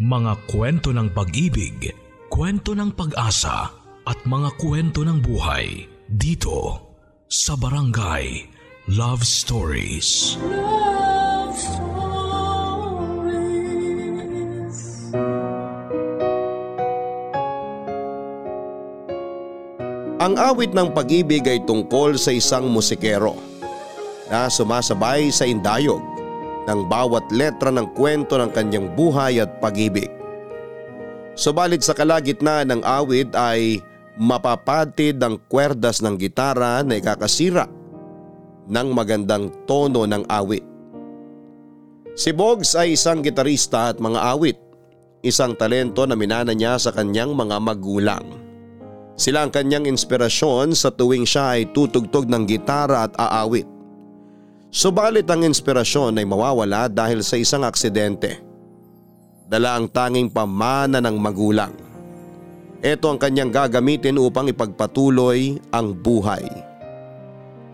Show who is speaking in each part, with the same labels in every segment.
Speaker 1: Mga kwento ng pag-ibig, kwento ng pag-asa at mga kwento ng buhay dito sa Barangay Love Stories. Love Stories.
Speaker 2: Ang awit ng pag-ibig ay tungkol sa isang musikero na sumasabay sa indayog ng bawat letra ng kwento ng kanyang buhay at pag-ibig. Subalit sa kalagitnaan ng awit ay mapapatid ang kwerdas ng gitara na ikakasira ng magandang tono ng awit. Si Boggs ay isang gitarista at mga awit, isang talento na minana niya sa kanyang mga magulang. Sila ang kanyang inspirasyon sa tuwing siya ay tutugtog ng gitara at aawit. Subalit ang inspirasyon ay mawawala dahil sa isang aksidente. Dala ang tanging pamana ng magulang. Ito ang kanyang gagamitin upang ipagpatuloy ang buhay.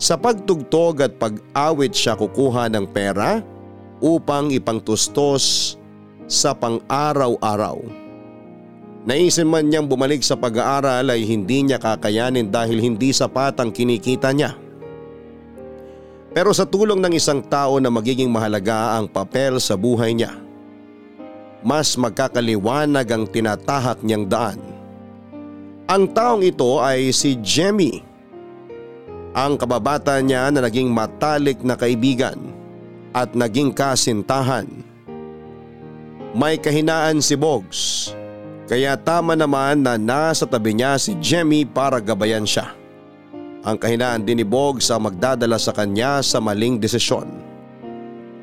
Speaker 2: Sa pagtugtog at pag-awit siya kukuha ng pera upang ipangtustos sa pang-araw-araw. Naisip man niyang bumalik sa pag-aaral ay hindi niya kakayanin dahil hindi sapat ang kinikita niya. Pero sa tulong ng isang tao na magiging mahalaga ang papel sa buhay niya, mas magkakaliwanag ang tinatahak niyang daan. Ang taong ito ay si Jemmy. Ang kababata niya na naging matalik na kaibigan at naging kasintahan. May kahinaan si Bogs kaya tama naman na nasa tabi niya si Jemmy para gabayan siya. Ang kahinaan din ni Bog sa magdadala sa kanya sa maling desisyon.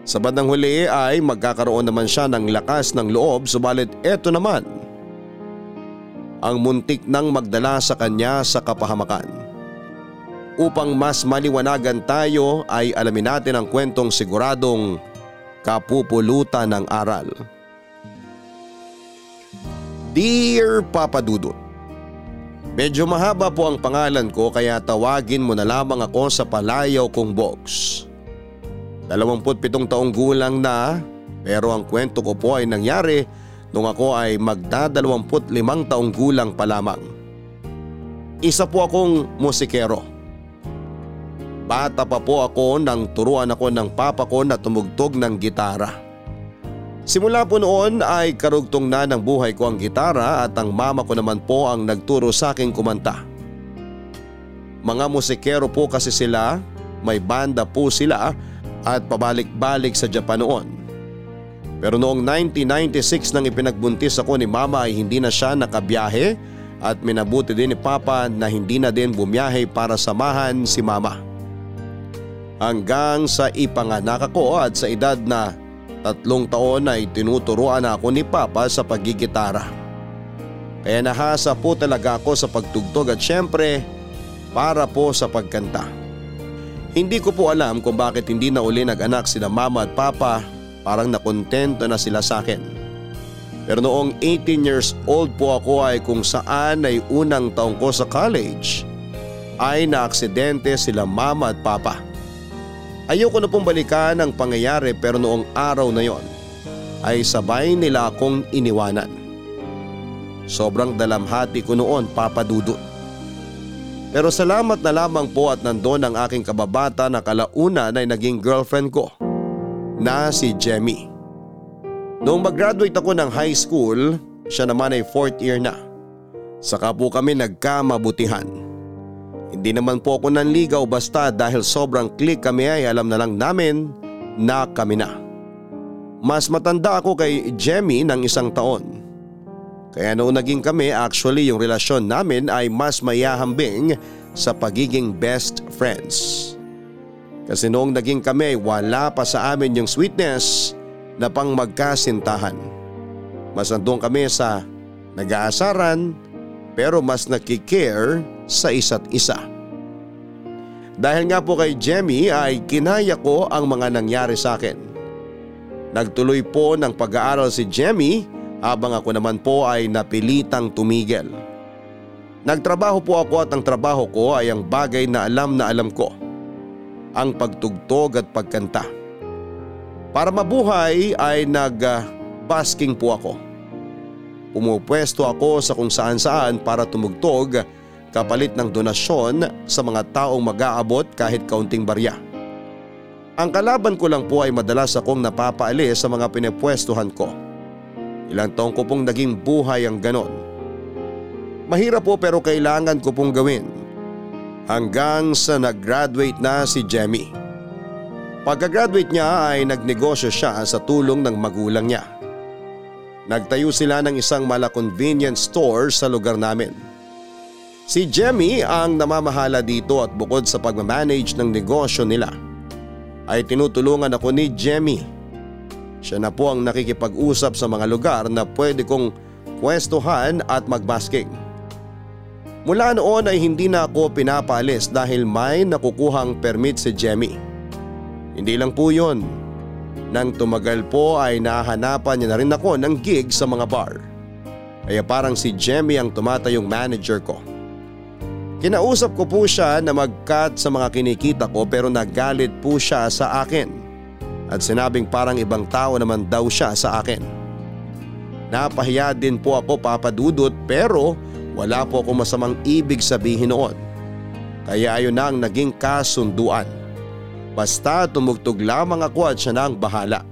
Speaker 2: Sa bandang huli ay magkakaroon naman siya ng lakas ng loob subalit eto naman ang muntik nang magdala sa kanya sa kapahamakan. Upang mas maliwanagan tayo ay alamin natin ang kwentong siguradong kapupulutan ng aral. Dear Papa Dudut Medyo mahaba po ang pangalan ko kaya tawagin mo na lamang ako sa palayaw kong box. 27 taong gulang na pero ang kwento ko po ay nangyari nung ako ay magdadalawamput limang taong gulang pa lamang. Isa po akong musikero. Bata pa po ako nang turuan ako ng papa ko na tumugtog ng gitara. Simula po noon ay karugtong na ng buhay ko ang gitara at ang mama ko naman po ang nagturo sa aking kumanta. Mga musikero po kasi sila, may banda po sila at pabalik-balik sa Japan noon. Pero noong 1996 nang ipinagbuntis ako ni mama ay hindi na siya nakabiyahe at minabuti din ni papa na hindi na din bumiyahe para samahan si mama. Hanggang sa ipanganak ako at sa edad na Tatlong taon ay tinuturuan ako ni Papa sa pagigitara. Kaya nahasa po talaga ako sa pagtugtog at syempre para po sa pagkanta. Hindi ko po alam kung bakit hindi na uli nag-anak sila mama at papa parang nakontento na sila sa akin. Pero noong 18 years old po ako ay kung saan ay unang taong ko sa college ay naaksidente sila mama at papa. Ayoko na pong balikan ang pangyayari pero noong araw na yon ay sabay nila akong iniwanan. Sobrang dalamhati ko noon papadudot. Pero salamat na lamang po at nandun ang aking kababata na kalauna na naging girlfriend ko na si Jemmy. Noong mag-graduate ako ng high school, siya naman ay fourth year na. Saka po kami nagkamabutihan. Hindi naman po ako nanligaw basta dahil sobrang click kami ay alam na lang namin na kami na. Mas matanda ako kay Jemmy ng isang taon. Kaya noong naging kami actually yung relasyon namin ay mas mayahambing sa pagiging best friends. Kasi noong naging kami wala pa sa amin yung sweetness na pang magkasintahan. Mas nandun kami sa nag-aasaran pero mas nakikare sa isa't isa. Dahil nga po kay Jemmy ay kinaya ko ang mga nangyari sa akin. Nagtuloy po ng pag-aaral si Jemmy habang ako naman po ay napilitang tumigil. Nagtrabaho po ako at ang trabaho ko ay ang bagay na alam na alam ko. Ang pagtugtog at pagkanta. Para mabuhay ay nag-basking po ako. Pumupwesto ako sa kung saan saan para tumugtog kapalit ng donasyon sa mga taong mag-aabot kahit kaunting barya. Ang kalaban ko lang po ay madalas akong napapaalis sa mga pinipwestuhan ko. Ilang taong ko pong naging buhay ang ganon. Mahirap po pero kailangan ko pong gawin. Hanggang sa nag-graduate na si Jemmy. Pagka-graduate niya ay nagnegosyo siya sa tulong ng magulang niya. Nagtayo sila ng isang mala convenience store sa lugar namin. Si Jemmy ang namamahala dito at bukod sa pagmamanage ng negosyo nila ay tinutulungan ako ni Jemmy. Siya na po ang nakikipag-usap sa mga lugar na pwede kong pwestuhan at magbasking. Mula noon ay hindi na ako pinapalis dahil may nakukuhang permit si Jemmy. Hindi lang po yun. Nang tumagal po ay nahanapan niya na rin ako ng gig sa mga bar. Kaya parang si Jemmy ang tumatayong manager ko. Kinausap ko po siya na mag-cut sa mga kinikita ko pero nagalit po siya sa akin. At sinabing parang ibang tao naman daw siya sa akin. Napahiya din po ako papadudot pero wala po ako masamang ibig sabihin noon. Kaya ayon na ang naging kasunduan. Basta tumugtog lamang ako at siya na ang bahala.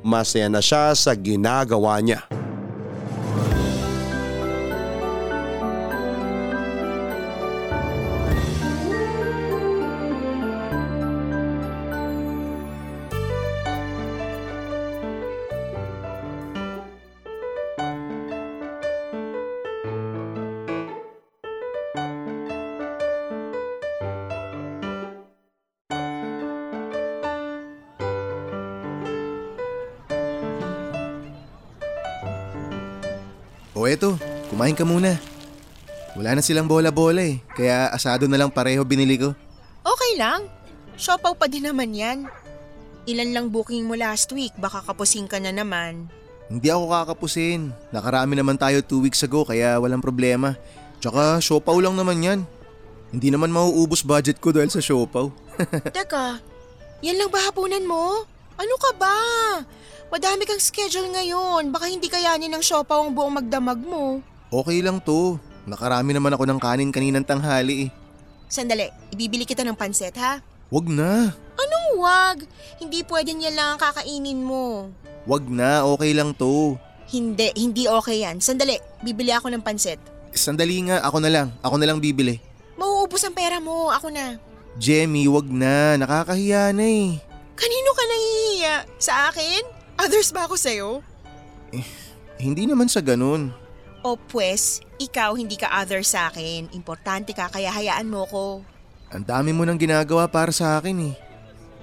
Speaker 2: Masaya na siya sa ginagawa niya.
Speaker 3: Kumain ka muna. Wala na silang bola-bola eh, kaya asado na lang pareho binili ko.
Speaker 4: Okay lang. Siopaw pa din naman yan. Ilan lang booking mo last week, baka kapusing ka na naman.
Speaker 3: Hindi ako kakapusin. Nakarami naman tayo two weeks ago kaya walang problema. Tsaka siopaw lang naman yan. Hindi naman mauubos budget ko dahil sa siopaw.
Speaker 4: Teka, yan lang ba hapunan mo? Ano ka ba? Madami kang schedule ngayon. Baka hindi kayanin ng siopaw ang buong magdamag mo.
Speaker 3: Okay lang to. Nakarami naman ako ng kanin kaninang tanghali eh.
Speaker 4: Sandali, ibibili kita ng pansit ha?
Speaker 3: Wag na.
Speaker 4: Anong wag? Hindi pwedeng yan lang ang kakainin mo.
Speaker 3: Wag na, okay lang to.
Speaker 4: Hindi, hindi okay yan. Sandali, bibili ako ng pansit.
Speaker 3: Sandali nga, ako na lang. Ako na lang bibili.
Speaker 4: Mauubos ang pera mo, ako na.
Speaker 3: Jemmy, wag na. Nakakahiya na eh.
Speaker 4: Kanino ka nahihiya? Sa akin? Others ba ako sa'yo?
Speaker 3: Hindi naman sa ganun.
Speaker 4: O pwes, ikaw hindi ka other sa akin. Importante ka kaya hayaan mo ko.
Speaker 3: Ang dami mo nang ginagawa para sa akin eh.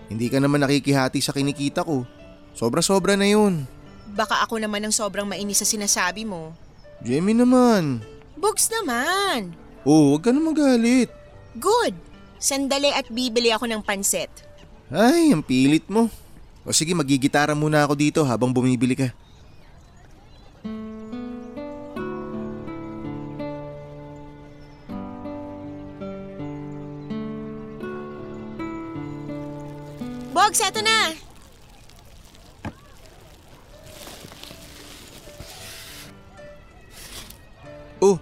Speaker 3: Hindi ka naman nakikihati sa kinikita ko. Sobra-sobra na yun.
Speaker 4: Baka ako naman ang sobrang mainis sa sinasabi mo.
Speaker 3: Jemmy naman.
Speaker 4: Bugs naman.
Speaker 3: Oh, huwag ka na magalit.
Speaker 4: Good. Sandali at bibili ako ng pansit.
Speaker 3: Ay, ang pilit mo. O sige, magigitara muna ako dito habang bumibili ka.
Speaker 4: Bugs, eto na.
Speaker 3: Oh,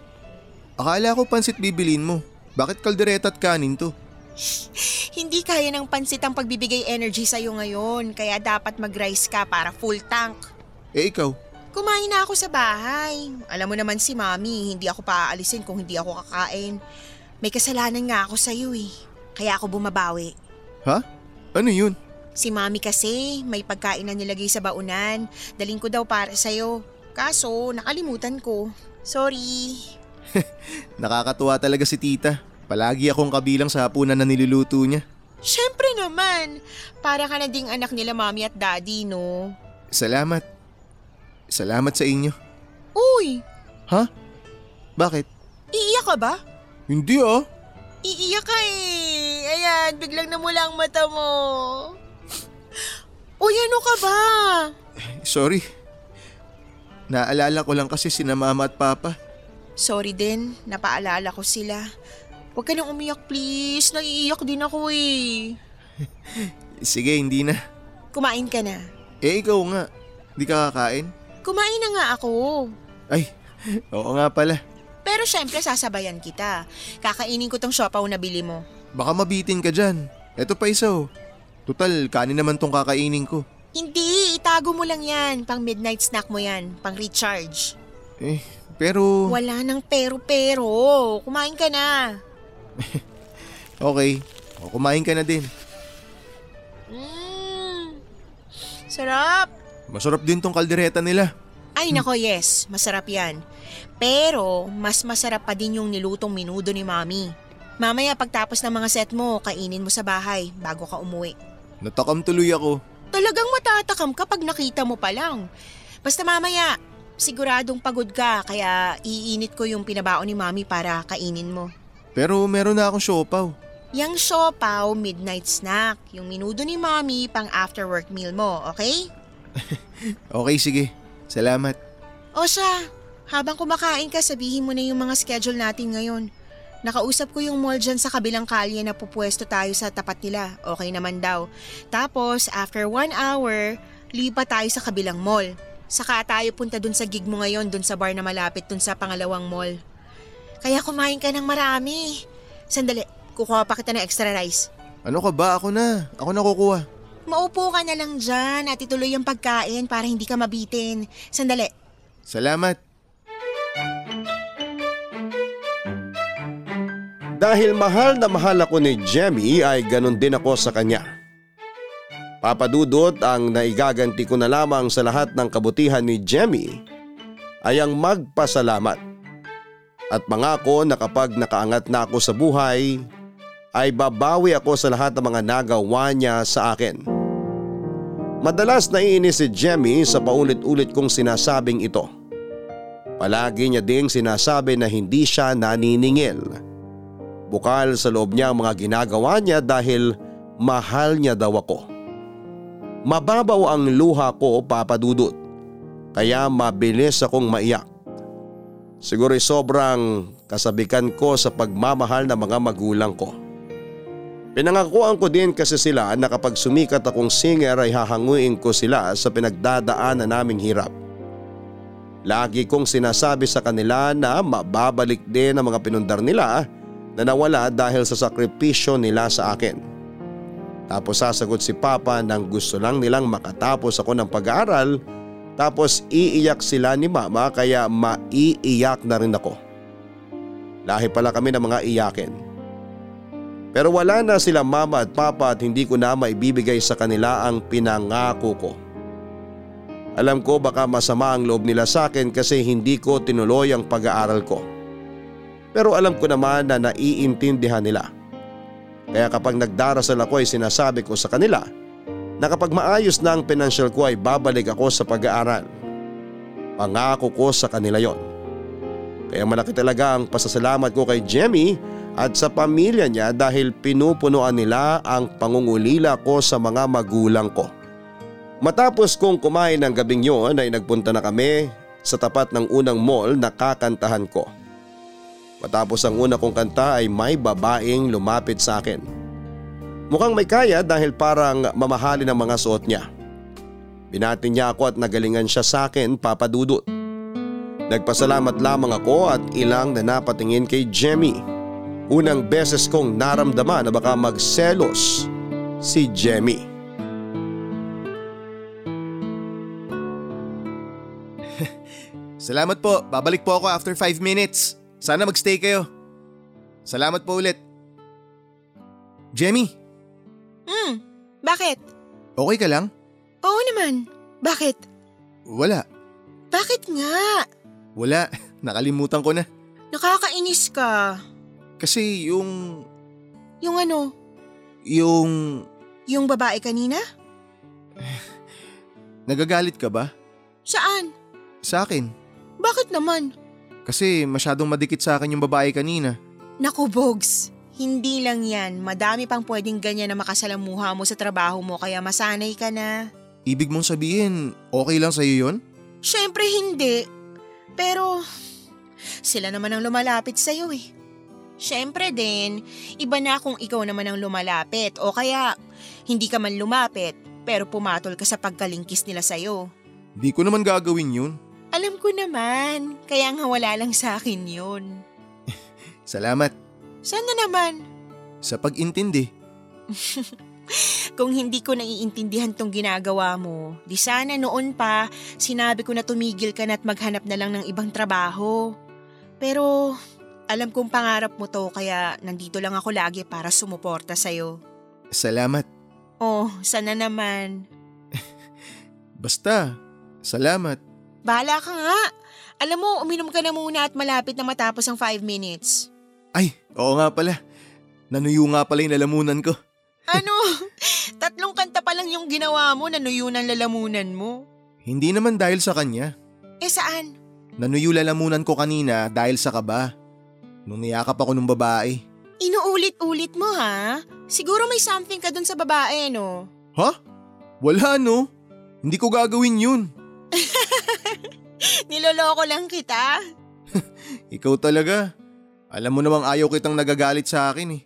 Speaker 3: akala ko pansit bibilin mo. Bakit kaldereta at kanin to?
Speaker 4: Hindi kaya ng pansit ang pagbibigay energy sa'yo ngayon. Kaya dapat mag-rice ka para full tank.
Speaker 3: Eh ikaw,
Speaker 4: Kumain na ako sa bahay. Alam mo naman si Mami, hindi ako paaalisin kung hindi ako kakain. May kasalanan nga ako sa'yo eh. Kaya ako bumabawi.
Speaker 3: ha? Ano yun?
Speaker 4: Si Mami kasi, may pagkain na nilagay sa baunan. Daling ko daw para sa'yo. Kaso, nakalimutan ko. Sorry.
Speaker 3: Nakakatuwa talaga si tita. Palagi akong kabilang sa hapunan na niluluto niya.
Speaker 4: Siyempre naman. Para ka na ding anak nila Mami at Daddy, no?
Speaker 3: Salamat. Salamat sa inyo.
Speaker 4: Uy,
Speaker 3: Ha? Bakit?
Speaker 4: iiyak ka ba?
Speaker 3: Hindi ah.
Speaker 4: Iiyak ka eh. Ayan, biglang namula ang mata mo. Uy, ano ka ba?
Speaker 3: Sorry. Naalala ko lang kasi sina mama at papa.
Speaker 4: Sorry din, napaalala ko sila. Huwag ka nang umiyak please, naiiyak din ako eh.
Speaker 3: Sige, hindi na.
Speaker 4: Kumain ka na.
Speaker 3: Eh ikaw nga, di ka kakain?
Speaker 4: Kumain na nga ako.
Speaker 3: Ay, Oo nga pala.
Speaker 4: Pero syempre sasabayan kita. Kakainin ko tong siopaw na bili mo.
Speaker 3: Baka mabitin ka dyan. Eto pa isa oh. Total, kanin naman tong kakainin ko.
Speaker 4: Hindi, itago mo lang yan. Pang midnight snack mo yan. Pang recharge.
Speaker 3: Eh, pero...
Speaker 4: Wala nang pero-pero. Kumain ka na.
Speaker 3: Okay, o, kumain ka na din.
Speaker 4: Mmm. Sarap.
Speaker 3: Masarap din tong kaldereta nila.
Speaker 4: Ay nako yes, masarap yan. Pero mas masarap pa din yung nilutong minudo ni Mami. Mamaya pagtapos ng mga set mo, kainin mo sa bahay bago ka umuwi.
Speaker 3: Natakam tuloy ako.
Speaker 4: Talagang matatakam kapag nakita mo pa lang. Basta mamaya, siguradong pagod ka kaya iinit ko yung pinabaon ni Mami para kainin mo.
Speaker 3: Pero meron na akong siopaw.
Speaker 4: Yang siopaw, midnight snack. Yung minudo ni Mami pang after work meal mo, okay?
Speaker 3: Okay, sige. Salamat.
Speaker 4: O siya, habang kumakain ka, sabihin mo na yung mga schedule natin ngayon. Nakausap ko yung mall dyan sa kabilang kalye na pupwesto tayo sa tapat nila. Okay naman daw. Tapos, after one hour, lipat tayo sa kabilang mall. Saka tayo punta dun sa gig mo ngayon, dun sa bar na malapit dun sa pangalawang mall. Kaya kumain ka ng marami. Sandali, kukuha pa kita ng extra rice.
Speaker 3: Ano ka ba? Ako na. Ako na kukuha.
Speaker 4: Maupo ka na lang dyan at ituloy ang pagkain para hindi ka mabitin. Sandali,
Speaker 3: Salamat.
Speaker 2: Dahil mahal na mahal ako ni Jemmy ay ganun din ako sa kanya. Papadudot ang naigaganti ko na lamang sa lahat ng kabutihan ni Jemmy ay ang magpasalamat. At mangako na kapag nakaangat na ako sa buhay ay babawi ako sa lahat ng mga nagawa niya sa akin. Madalas naiinis si Jemmy sa paulit-ulit kong sinasabing ito. Palagi niya ding sinasabi na hindi siya naniningil. Bukal sa loob niya ang mga ginagawa niya dahil mahal niya daw ako. Mababaw ang luha ko papadudot, kaya mabilis akong maiyak. Siguro'y sobrang kasabikan ko sa pagmamahal ng mga magulang ko. Pinangakuan ko din kasi sila na kapag sumikat akong singer ay hahanguin ko sila sa pinagdadaanan naming hirap. Lagi kong sinasabi sa kanila na mababalik din ang mga pinundar nila na nawala dahil sa sakripisyo nila sa akin. Tapos sasagot si Papa nang gusto lang nilang makatapos ako ng pag-aaral tapos iiyak sila ni Mama kaya maiiyak na rin ako. Lahi pala kami ng mga iyakin. Pero wala na sila mama at papa at hindi ko na maibibigay sa kanila ang pinangako ko. Alam ko baka masama ang loob nila sa akin kasi hindi ko tinuloy ang pag-aaral ko. Pero alam ko naman na naiintindihan nila. Kaya kapag nagdarasal ako ay sinasabi ko sa kanila na kapag maayos na ang financial ko ay babalik ako sa pag-aaral. Pangako ko sa kanila yon. Kaya malaki talaga ang pasasalamat ko kay Jemmy at sa pamilya niya dahil pinupunuan nila ang pangungulila ko sa mga magulang ko. Matapos kong kumain ng gabing yon ay nagpunta na kami sa tapat ng unang mall na kakantahan ko. Matapos ang una kong kanta ay may babaeng lumapit sa akin. Mukhang may kaya dahil parang mamahalin ang mga suot niya. Binati niya ako at nagalingan siya sa akin papadudot. Nagpasalamat lamang ako at ilang na napatingin kay Jemmy. Unang beses kong naramdaman na baka magselos si Jemmy.
Speaker 3: Salamat po. Babalik po ako after 5 minutes. Sana magstay kayo. Salamat po ulit. Jemmy,
Speaker 4: Hmm, bakit?
Speaker 3: okay ka lang?
Speaker 4: Oo naman. Bakit?
Speaker 3: Wala.
Speaker 4: Bakit nga?
Speaker 3: Wala. Nakalimutan ko na.
Speaker 4: Nakakainis ka.
Speaker 3: Kasi yung...
Speaker 4: Yung ano,
Speaker 3: Yung...
Speaker 4: yung babae kanina?
Speaker 3: Nagagalit ka ba?
Speaker 4: Saan?
Speaker 3: Sa akin.
Speaker 4: Bakit naman?
Speaker 3: Kasi masyadong madikit sa akin yung babae kanina.
Speaker 4: Naku, Bogs. Hindi lang yan. Madami pang pwedeng ganyan na makasalamuha mo sa trabaho mo kaya masanay ka na.
Speaker 3: Ibig mong sabihin, okay lang sa'yo yun?
Speaker 4: Siyempre hindi. Pero, sila naman ang lumalapit sa'yo eh. Siyempre din, iba na kung ikaw naman ang lumalapit o kaya hindi ka man lumapit pero pumatol ka sa pagkalingkis nila sa'yo.
Speaker 3: Di ko naman gagawin yun.
Speaker 4: Alam ko naman, kaya nga wala lang sa akin yun.
Speaker 3: Salamat
Speaker 4: Sana naman,
Speaker 3: sa pag-intindi.
Speaker 4: kung hindi ko naiintindihan tong ginagawa mo, di sana noon pa sinabi ko na tumigil ka na at maghanap na lang ng ibang trabaho. Pero alam kong pangarap mo to kaya nandito lang ako lagi para sumuporta sa'yo.
Speaker 3: Salamat.
Speaker 4: Oh, sana naman.
Speaker 3: Basta, salamat.
Speaker 4: Bahala ka nga. Alam mo, uminom ka na muna at malapit na matapos ang 5 minutes.
Speaker 3: Ay, oo nga pala. Nanuyo nga pala yung lalamunan ko.
Speaker 4: Ano? Tatlong kanta pa lang yung ginawa mo, nanuyo ng lalamunan mo.
Speaker 3: Hindi naman dahil sa kanya.
Speaker 4: Eh saan?
Speaker 3: Nanuyo lalamunan ko kanina dahil sa kaba. Nung niyakap ako ng babae.
Speaker 4: Inuulit-ulit mo ha? Siguro may something ka dun sa babae, no?
Speaker 3: Ha? Wala no? Hindi ko gagawin yun.
Speaker 4: Niloloko lang kita.
Speaker 3: Ikaw talaga. Alam mo namang ayaw kitang nagagalit sa akin eh.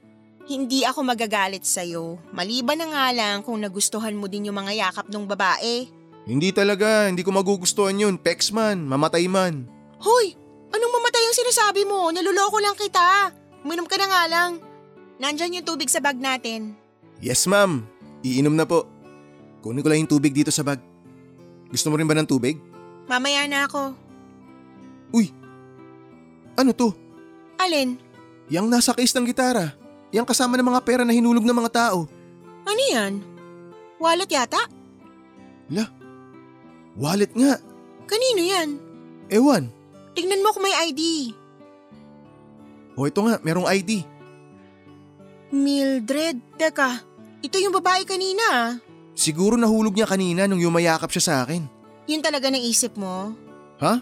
Speaker 4: Hindi ako magagalit sa'yo. Maliban na nga lang kung nagustuhan mo din yung mga yakap ng babae.
Speaker 3: Hindi talaga, hindi ko magugustuhan yun. Pex man, mamatay man.
Speaker 4: Hoy! Anong mamatay yung sinasabi mo? Naluloko lang kita. Uminom ka na nga lang. Nandyan yung tubig sa bag natin.
Speaker 3: Yes ma'am, iinom na po. Kunin ko lang yung tubig dito sa bag. Gusto mo rin ba ng tubig?
Speaker 4: Mamaya na ako.
Speaker 3: Uy, ano to?
Speaker 4: Alin?
Speaker 3: Yang nasa case ng gitara. Yang kasama ng mga pera na hinulog ng mga tao.
Speaker 4: Ano yan? Wallet yata?
Speaker 3: Wallet nga.
Speaker 4: Kanino yan?
Speaker 3: Ewan.
Speaker 4: Tignan mo kung may ID.
Speaker 3: O ito nga, merong ID.
Speaker 4: Mildred, teka. Ito yung babae kanina ah.
Speaker 3: Siguro nahulog niya kanina nung yumayakap siya sa akin.
Speaker 4: Yun talaga naisip mo?
Speaker 3: Ha?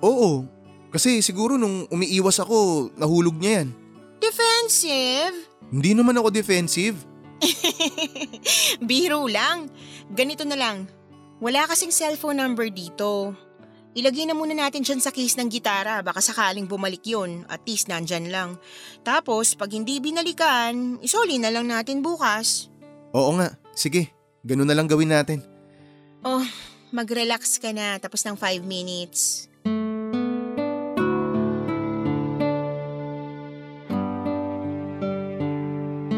Speaker 3: Oo. Kasi siguro nung umiiwas ako, nahulog niya yan.
Speaker 4: Defensive?
Speaker 3: Hindi naman ako defensive.
Speaker 4: Biro lang. Ganito na lang. Wala kasing cellphone number dito. Ilagay na muna natin dyan sa case ng gitara. Baka sakaling bumalik yun. At least nandyan lang. Tapos, pag hindi binalikan, isoli na lang natin bukas.
Speaker 3: Oo nga. Sige, ganun na lang gawin natin.
Speaker 4: Oh, mag-relax ka na tapos ng 5 minutes.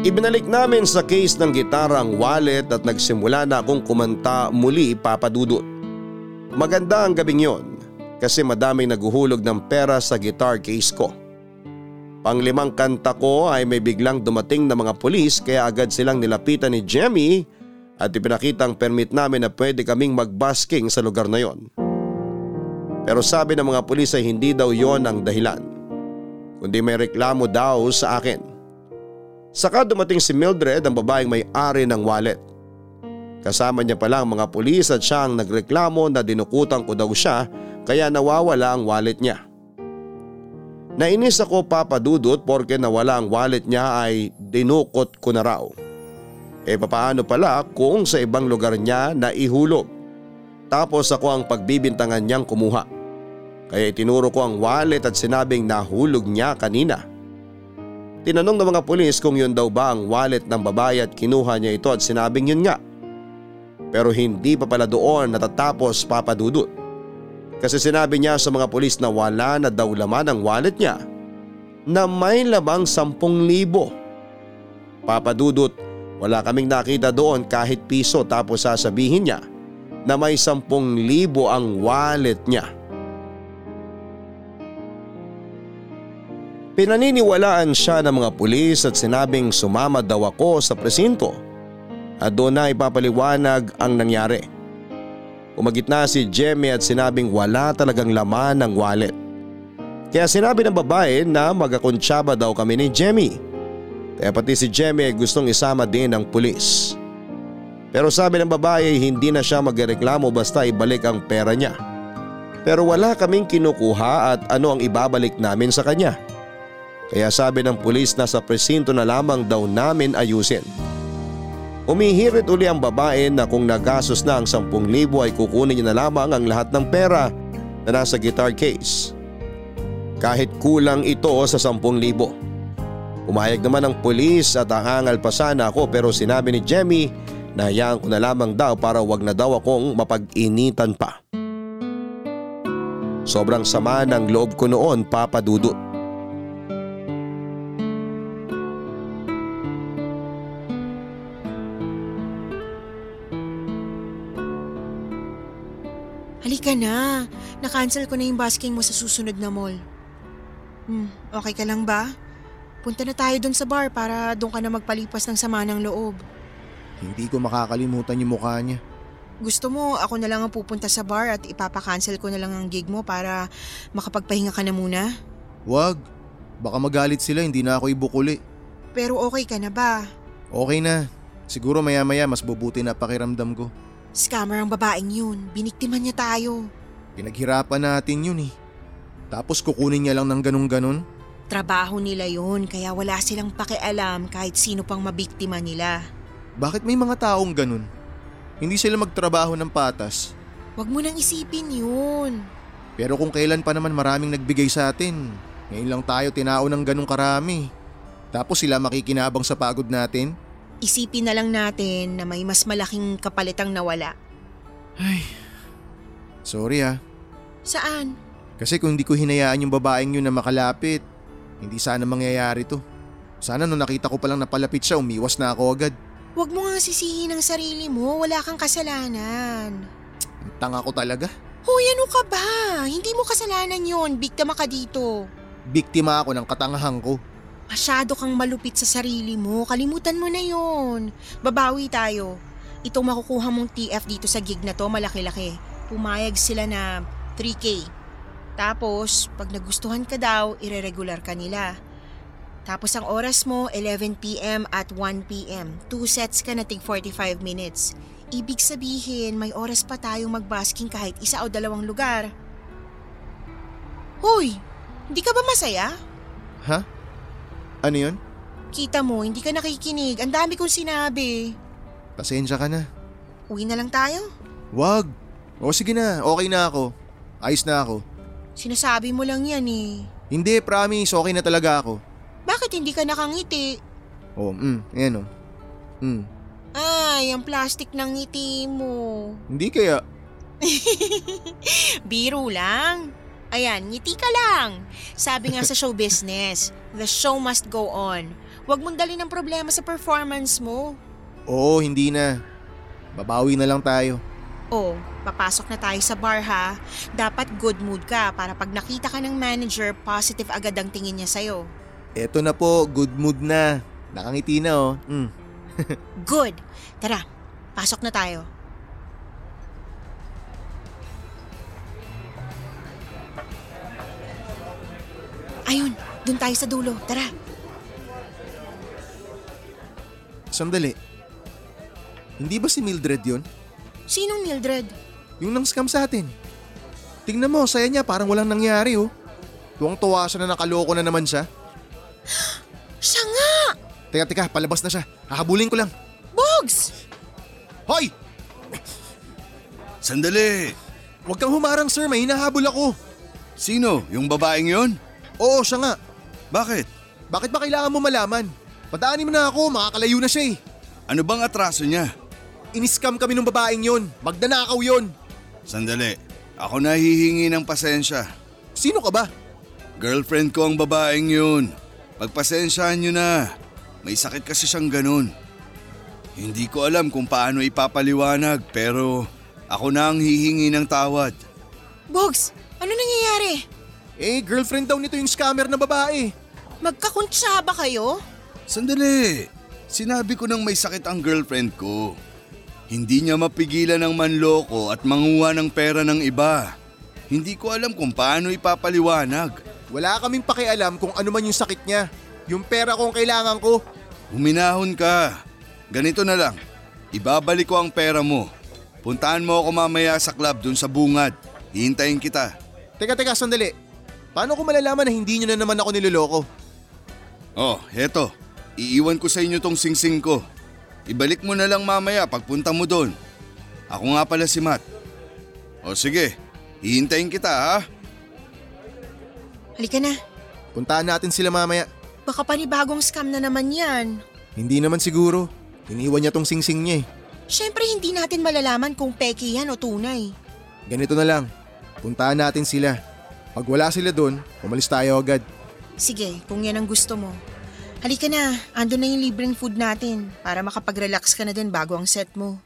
Speaker 2: Ibinalik namin sa case ng gitara ang wallet at nagsimula na akong kumanta muli papadudot. Maganda ang gabing yon kasi madaming naguhulog ng pera sa guitar case ko. Panglimang kanta ko ay may biglang dumating na mga pulis kaya agad silang nilapitan ni Jemmy at ipinakita ang permit namin na pwede kaming magbasking sa lugar na yon. Pero sabi ng mga pulis ay hindi daw yon ang dahilan. Kundi may reklamo daw sa akin. Saka dumating si Mildred ang babaeng may-ari ng wallet. Kasama niya pala ang mga pulis at siya ang nagreklamo na dinukutan ko daw siya kaya nawawala ang wallet niya. Nainis ako papadudot porke nawala ang wallet niya ay dinukot ko na raw. E papaano pala kung sa ibang lugar niya na ihulog? Tapos ako ang pagbibintangan niyang kumuha. Kaya itinuro ko ang wallet at sinabing nahulog niya kanina. Tinanong ng mga pulis kung yun daw ba ang wallet ng babae at kinuha niya ito at sinabing yun nga. Pero hindi pa pala doon natatapos papadudot. Kasi sinabi niya sa mga pulis na wala na daw laman ang wallet niya na may labang sampung libo. Papadudot, wala kaming nakita doon kahit piso tapos sasabihin niya na may sampung libo ang wallet niya. Pinaniniwalaan siya ng mga pulis at sinabing sumama daw ako sa presinto at doon na ipapaliwanag ang nangyari. Umagit na si Jemmy at sinabing wala talagang laman ng wallet. Kaya sinabi ng babae na magakontsaba daw kami ni Jemmy. Kaya pati si Jemmy ay gustong isama din ng pulis. Pero sabi ng babae hindi na siya magreklamo basta ibalik ang pera niya. Pero wala kaming kinukuha at ano ang ibabalik namin sa kanya. Kaya sabi ng pulis na sa presinto na lamang daw namin ayusin. Umihirit uli ang babae na kung nagastos na ang 10,000 ay kukunin niya na lamang ang lahat ng pera na nasa guitar case. Kahit kulang ito sa 10,000. Umayag naman ang pulis at aangal pa sana ako pero sinabi ni Jemmy na hayaan ko na lamang daw para wag na daw akong mapag-initan pa. Sobrang sama ng loob ko noon papadudot.
Speaker 4: Halika na. Na-cancel ko na yung basking mo sa susunod na mall. Hmm, okay ka lang ba? Punta na tayo doon sa bar para doon ka na magpalipas ng sama ng loob.
Speaker 3: Hindi ko makakalimutan yung mukha niya.
Speaker 4: Gusto mo ako na lang ang pupunta sa bar at ipapakancel ko na lang ang gig mo para makapagpahinga ka na muna?
Speaker 3: Wag. Baka magalit sila, hindi na ako ibukuli.
Speaker 4: Pero okay ka na ba?
Speaker 3: Okay na. Siguro maya maya mas bubuti na pakiramdam ko.
Speaker 4: Scammer ang babaeng yun. Biniktiman niya tayo.
Speaker 3: Pinaghirapan natin yun eh. Tapos kukunin niya lang ng ganun-ganun.
Speaker 4: Trabaho nila yun kaya wala silang pakialam kahit sino pang mabiktima nila.
Speaker 3: Bakit may mga taong ganun? Hindi sila magtrabaho ng patas.
Speaker 4: Huwag mo nang isipin yun.
Speaker 3: Pero kung kailan pa naman maraming nagbigay sa atin, ngayon lang tayo tinao ng ganung karami. Tapos sila makikinabang sa pagod natin?
Speaker 4: Isipin na lang natin na may mas malaking kapalitang nawala.
Speaker 3: Sorry ah.
Speaker 4: Saan?
Speaker 3: Kasi kung hindi ko hinayaan yung babaeng yun na makalapit, hindi sana mangyayari to. Sana nung nakita ko palang napalapit siya, umiwas na ako agad.
Speaker 4: Huwag mo nga sisihin ang sarili mo. Wala kang kasalanan.
Speaker 3: Ang Tanga ko talaga.
Speaker 4: Hoy, ano ka ba? Hindi mo kasalanan yon. Biktima ka dito.
Speaker 3: Biktima ako ng katangahan ko.
Speaker 4: Masyado kang malupit sa sarili mo. Kalimutan mo na yon. Babawi tayo. Itong makukuha mong TF dito sa gig na to, malaki-laki. Pumayag sila na 3K. Tapos, pag nagustuhan ka daw, ireregular ka nila. Tapos ang oras mo, 11pm at 1pm. Two sets ka na tig 45 minutes. Ibig sabihin, may oras pa tayong magbasking kahit isa o dalawang lugar. Hoy, hindi ka ba masaya?
Speaker 3: Ha? Ano yun?
Speaker 4: Kita mo, hindi ka nakikinig. Ang dami kong sinabi.
Speaker 3: Pasensya ka na.
Speaker 4: Uwi na lang tayo?
Speaker 3: Wag. O sige na, okay na ako. Ayos na ako.
Speaker 4: Sinasabi mo lang yan eh.
Speaker 3: Hindi, promise, okay na talaga ako.
Speaker 4: Bakit hindi ka nakangiti?
Speaker 3: Oh, mm, ayan oh. Mm,
Speaker 4: Ay, ang plastic ng ngiti mo.
Speaker 3: hindi kaya.
Speaker 4: Biro lang. Ayan, ngiti ka lang. Sabi nga sa show business, the show must go on. Huwag mong dali ng problema sa performance mo.
Speaker 3: Oo, hindi na. Babawi na lang tayo.
Speaker 4: Oh, papasok na tayo sa bar ha. Dapat good mood ka para pag nakita ka ng manager, positive agad ang tingin niya sa'yo.
Speaker 3: Eto na po, good mood na. Nakangiti na oh. Mm.
Speaker 4: Good! Tara, pasok na tayo. Ayun, dun tayo sa dulo. Tara.
Speaker 3: Sandali. Hindi ba si Mildred yon?
Speaker 4: Sinong Mildred?
Speaker 3: Yung nang scam sa atin. Tingnan mo, saya niya parang walang nangyari oh. Tuwang-tuwa siya na nakaloko na naman siya.
Speaker 4: Siya nga!
Speaker 3: Teka, teka, palabas na siya. Hahabulin ko lang.
Speaker 4: Bogs!
Speaker 3: Hoy!
Speaker 5: Sandali!
Speaker 3: Huwag kang humarang sir, may hinahabol ako.
Speaker 5: Sino? Yung babaeng yon?
Speaker 3: Oo, siya nga.
Speaker 5: Bakit?
Speaker 3: Bakit ba kailangan mo malaman? Padaanin mo na ako, makakalayo na siya eh.
Speaker 5: Ano bang atraso niya?
Speaker 3: Iniscam kami ng babaeng yon. Magdanakaw yon.
Speaker 5: Sandali. Ako nahihingi ng pasensya.
Speaker 3: Sino ka ba?
Speaker 5: Girlfriend ko ang babaeng yun. Pagpasensyahan nyo na. May sakit kasi siyang ganun. Hindi ko alam kung paano ipapaliwanag pero ako na ang hihingi ng tawad.
Speaker 4: Bogs, ano nangyayari?
Speaker 3: Eh, girlfriend daw nito yung scammer na babae.
Speaker 4: Magkakuntsaba kayo?
Speaker 5: Sandali! Sinabi ko nang may sakit ang girlfriend ko. Hindi niya mapigilan ng manloko at manguha ng pera ng iba. Hindi ko alam kung paano ipapaliwanag.
Speaker 3: Wala kaming pakialam kung ano man yung sakit niya. Yung pera ko ang kailangan ko.
Speaker 5: Huminahon ka. Ganito na lang. Ibabalik ko ang pera mo. Puntahan mo ako mamaya sa club dun sa bungad. Hihintayin kita.
Speaker 3: Teka, teka, sandali. Paano ko malalaman na hindi niyo na naman ako niloloko?
Speaker 5: Oh, heto. Iiwan ko sa inyo tong singsing ko. Ibalik mo na lang mamaya pagpunta mo doon. Ako nga pala si Matt. O sige, hihintayin kita ha.
Speaker 4: Halika na.
Speaker 3: Puntahan natin sila mamaya.
Speaker 4: Baka panibagong scam na naman yan.
Speaker 3: Hindi naman siguro. Iniwan niya tong singsing niya eh.
Speaker 4: Siyempre hindi natin malalaman kung peke yan o tunay.
Speaker 3: Ganito na lang. Puntahan natin sila. Pag wala sila doon, umalis tayo agad.
Speaker 4: Sige, kung yan ang gusto mo. Halika na, ando na yung libreng food natin para makapag-relax ka na din bago ang set mo.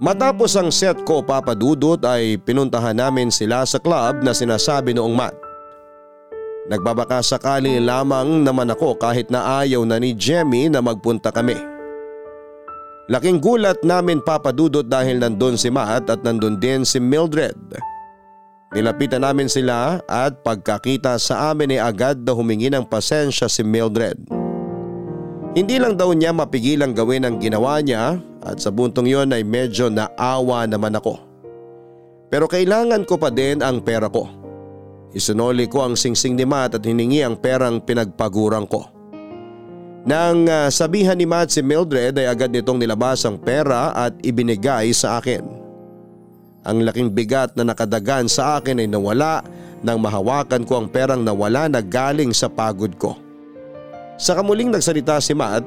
Speaker 2: Matapos ang set ko papadudot ay pinuntahan namin sila sa club na sinasabi noong Matt. Nagbabaka sakali lamang naman ako kahit na ayaw na ni Jemmy na magpunta kami. Laking gulat namin papadudot dahil nandun si Matt at nandun din si Mildred. Nilapitan namin sila at pagkakita sa amin ay agad na humingi ng pasensya si Mildred. Hindi lang daw niya mapigilang gawin ang ginawa niya at sa buntong yon ay medyo naawa naman ako. Pero kailangan ko pa din ang pera ko. Isunoli ko ang singsing ni Matt at hiningi ang perang pinagpagurang ko. Nang uh, sabihan ni Matt si Mildred ay agad nitong nilabas ang pera at ibinigay sa akin. Ang laking bigat na nakadagan sa akin ay nawala nang mahawakan ko ang perang nawala na galing sa pagod ko. Sa kamuling nagsalita si Matt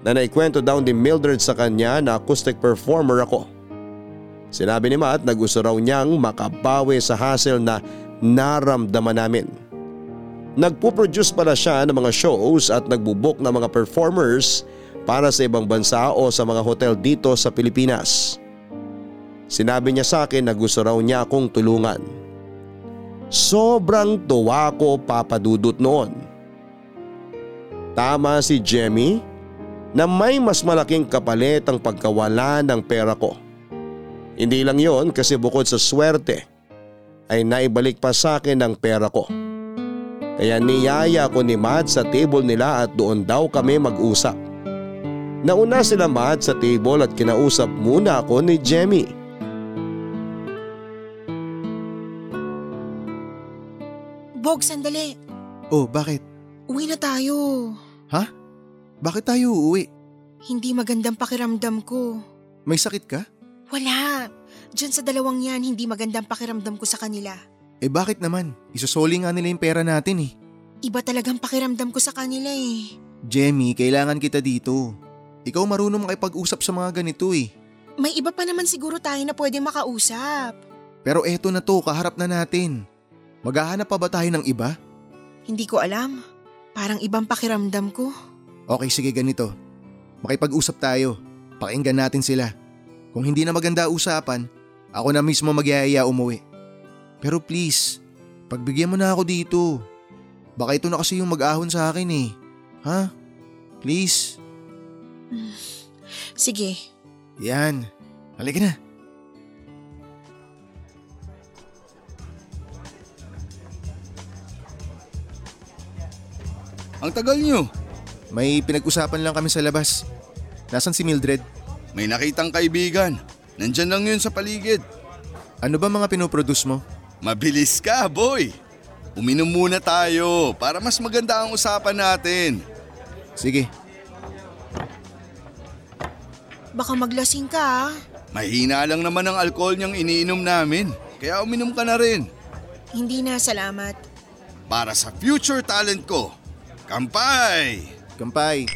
Speaker 2: na naikwento daw ni Mildred sa kanya na acoustic performer ako. Sinabi ni Matt na gusto raw niyang makabawi sa hassle na naramdaman namin. Nagpo-produce pala siya ng mga shows at nagbubuk ng mga performers para sa ibang bansa o sa mga hotel dito sa Pilipinas. Sinabi niya sa akin na gusto raw niya akong tulungan. Sobrang tuwa ko papadudot noon. Tama si Jemmy na may mas malaking kapalit ang pagkawala ng pera ko. Hindi lang yon kasi bukod sa swerte ay naibalik pa sa akin ang pera ko. Kaya niyaya ko ni Matt sa table nila at doon daw kami mag-usap. Nauna sila Matt sa table at kinausap muna ako ni Jemmy.
Speaker 4: Bog, sandali.
Speaker 3: Oh, bakit?
Speaker 4: Uwi na tayo.
Speaker 3: Ha? Bakit tayo uuwi?
Speaker 4: Hindi magandang pakiramdam ko.
Speaker 3: May sakit ka?
Speaker 4: Wala. Diyan sa dalawang yan, hindi magandang pakiramdam ko sa kanila.
Speaker 3: Eh bakit naman? Isusoli nga nila yung pera natin eh.
Speaker 4: Iba talagang pakiramdam ko sa kanila eh.
Speaker 3: Jemmy, kailangan kita dito. Ikaw marunong makipag-usap sa mga ganito eh.
Speaker 4: May iba pa naman siguro tayo na pwede makausap.
Speaker 3: Pero eto na to, kaharap na natin. Maghahanap pa ba tayo ng iba?
Speaker 4: Hindi ko alam. Parang ibang pakiramdam ko.
Speaker 3: Okay, sige ganito. Makipag-usap tayo. Pakinggan natin sila. Kung hindi na maganda usapan, ako na mismo magyayaya umuwi. Pero please, pagbigyan mo na ako dito. Baka ito na kasi yung mag-ahon sa akin eh. Ha? Please?
Speaker 4: Sige.
Speaker 3: Yan. Halika na.
Speaker 5: Ang tagal nyo.
Speaker 3: May pinag-usapan lang kami sa labas. Nasaan si Mildred?
Speaker 5: May nakitang kaibigan. Nandyan lang yun sa paligid.
Speaker 3: Ano ba mga pinoproduce mo?
Speaker 5: Mabilis ka, boy. Uminom muna tayo para mas maganda ang usapan natin.
Speaker 3: Sige,
Speaker 4: Baka maglasing ka ah.
Speaker 5: Mahina lang naman ang alcohol niyang iniinom namin. Kaya uminom ka na rin.
Speaker 4: Hindi na, salamat.
Speaker 5: Para sa future talent ko. Kampay!
Speaker 3: kampay.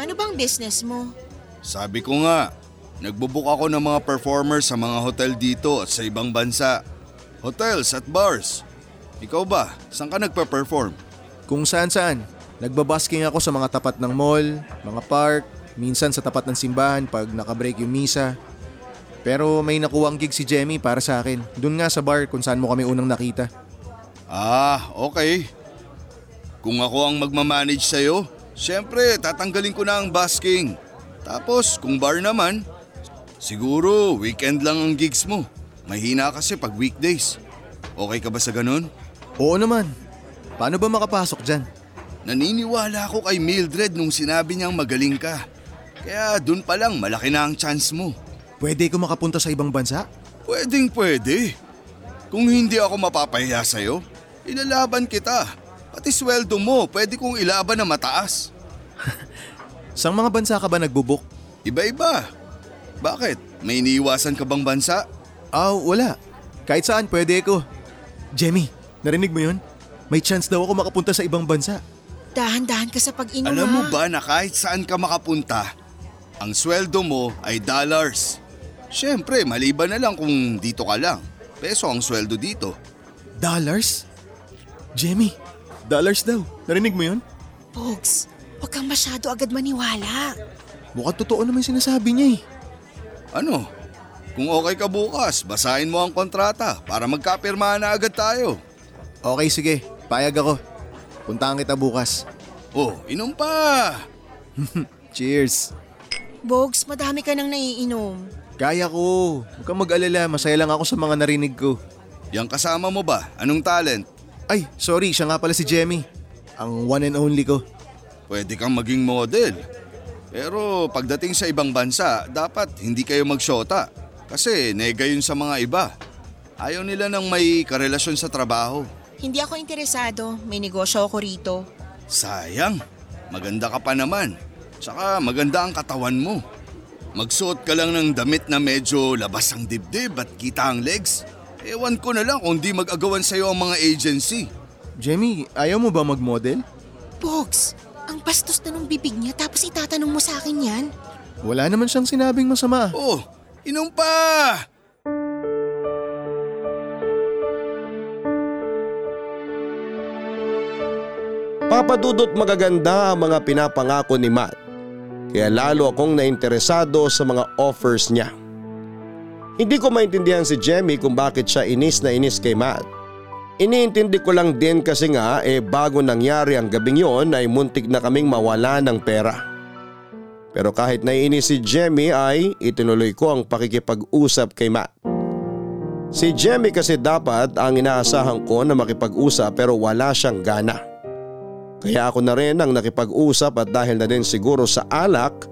Speaker 4: Ano bang business mo?
Speaker 5: Sabi ko nga, nagbubuk ako ng mga performers sa mga hotel dito at sa ibang bansa. Hotels at bars. Ikaw ba, saan ka nagpa-perform?
Speaker 3: Kung saan saan. Nagbabasking ako sa mga tapat ng mall, mga park, minsan sa tapat ng simbahan pag nakabreak yung misa. Pero may nakuwang gig si Jemmy para sa akin. Doon nga sa bar kung saan mo kami unang nakita.
Speaker 5: Ah, okay. Kung ako ang magmamanage sa'yo, syempre tatanggalin ko na ang basking. Tapos kung bar naman, siguro weekend lang ang gigs mo. Mahina kasi pag weekdays. Okay ka ba sa ganun?
Speaker 3: Oo naman. Paano ba makapasok dyan?
Speaker 5: Naniniwala ako kay Mildred nung sinabi niyang magaling ka. Kaya dun pa lang malaki na ang chance mo.
Speaker 3: Pwede ko makapunta sa ibang bansa?
Speaker 5: Pwedeng pwede. Kung hindi ako mapapahiya sa'yo, ilalaban kita. Pati sweldo mo, pwede kong ilaban na mataas.
Speaker 3: Sang mga bansa ka ba nagbubuk?
Speaker 5: Iba-iba. Bakit? May iniiwasan ka bang bansa?
Speaker 3: Ah, wala. Kahit saan pwede ko. Jemmy, narinig mo yun? May chance daw ako makapunta sa ibang bansa.
Speaker 4: Dahan-dahan ka sa pag-inom
Speaker 5: Alam mo ba na kahit saan ka makapunta, ang sweldo mo ay dollars. Siyempre, maliban na lang kung dito ka lang. Peso ang sweldo dito.
Speaker 3: Dollars? Jemmy, dollars daw. Narinig mo yun?
Speaker 4: Pogs, huwag kang masyado agad maniwala.
Speaker 3: Mukhang totoo naman yung sinasabi niya eh.
Speaker 5: Ano? Kung okay ka bukas, basahin mo ang kontrata para magkapirmahan na agad tayo.
Speaker 3: Okay, sige. Payag ako. Puntahan kita bukas.
Speaker 5: Oh, inom pa!
Speaker 3: Cheers.
Speaker 4: Bogs, madami ka nang naiinom.
Speaker 3: Kaya ko. Huwag kang mag-alala. Masaya lang ako sa mga narinig ko.
Speaker 5: Yang kasama mo ba? Anong talent?
Speaker 3: Ay, sorry. Siya nga pala si Jemmy. Ang one and only ko.
Speaker 5: Pwede kang maging model. Pero pagdating sa ibang bansa, dapat hindi kayo magsyota. Kasi nega yun sa mga iba. Ayaw nila ng may karelasyon sa trabaho.
Speaker 4: Hindi ako interesado. May negosyo ako rito.
Speaker 5: Sayang, maganda ka pa naman. Tsaka maganda ang katawan mo. Magsuot ka lang ng damit na medyo labas ang dibdib at kita ang legs. Ewan ko na lang kung di mag-agawan sa'yo ang mga agency.
Speaker 3: Jemmy, ayaw mo ba mag-model?
Speaker 4: Bogs, ang bastos na nung bibig niya tapos itatanong mo sa akin yan?
Speaker 3: Wala naman siyang sinabing masama.
Speaker 5: Oh, inom pa!
Speaker 2: Papadudot magaganda ang mga pinapangako ni Matt. Kaya lalo akong nainteresado sa mga offers niya. Hindi ko maintindihan si Jemmy kung bakit siya inis na inis kay Matt. Iniintindi ko lang din kasi nga eh bago nangyari ang gabing yon ay muntik na kaming mawala ng pera. Pero kahit naiinis si Jemmy ay itinuloy ko ang pakikipag-usap kay Matt. Si Jemmy kasi dapat ang inaasahan ko na makipag-usap pero wala siyang gana. Kaya ako na rin ang nakipag-usap at dahil na din siguro sa alak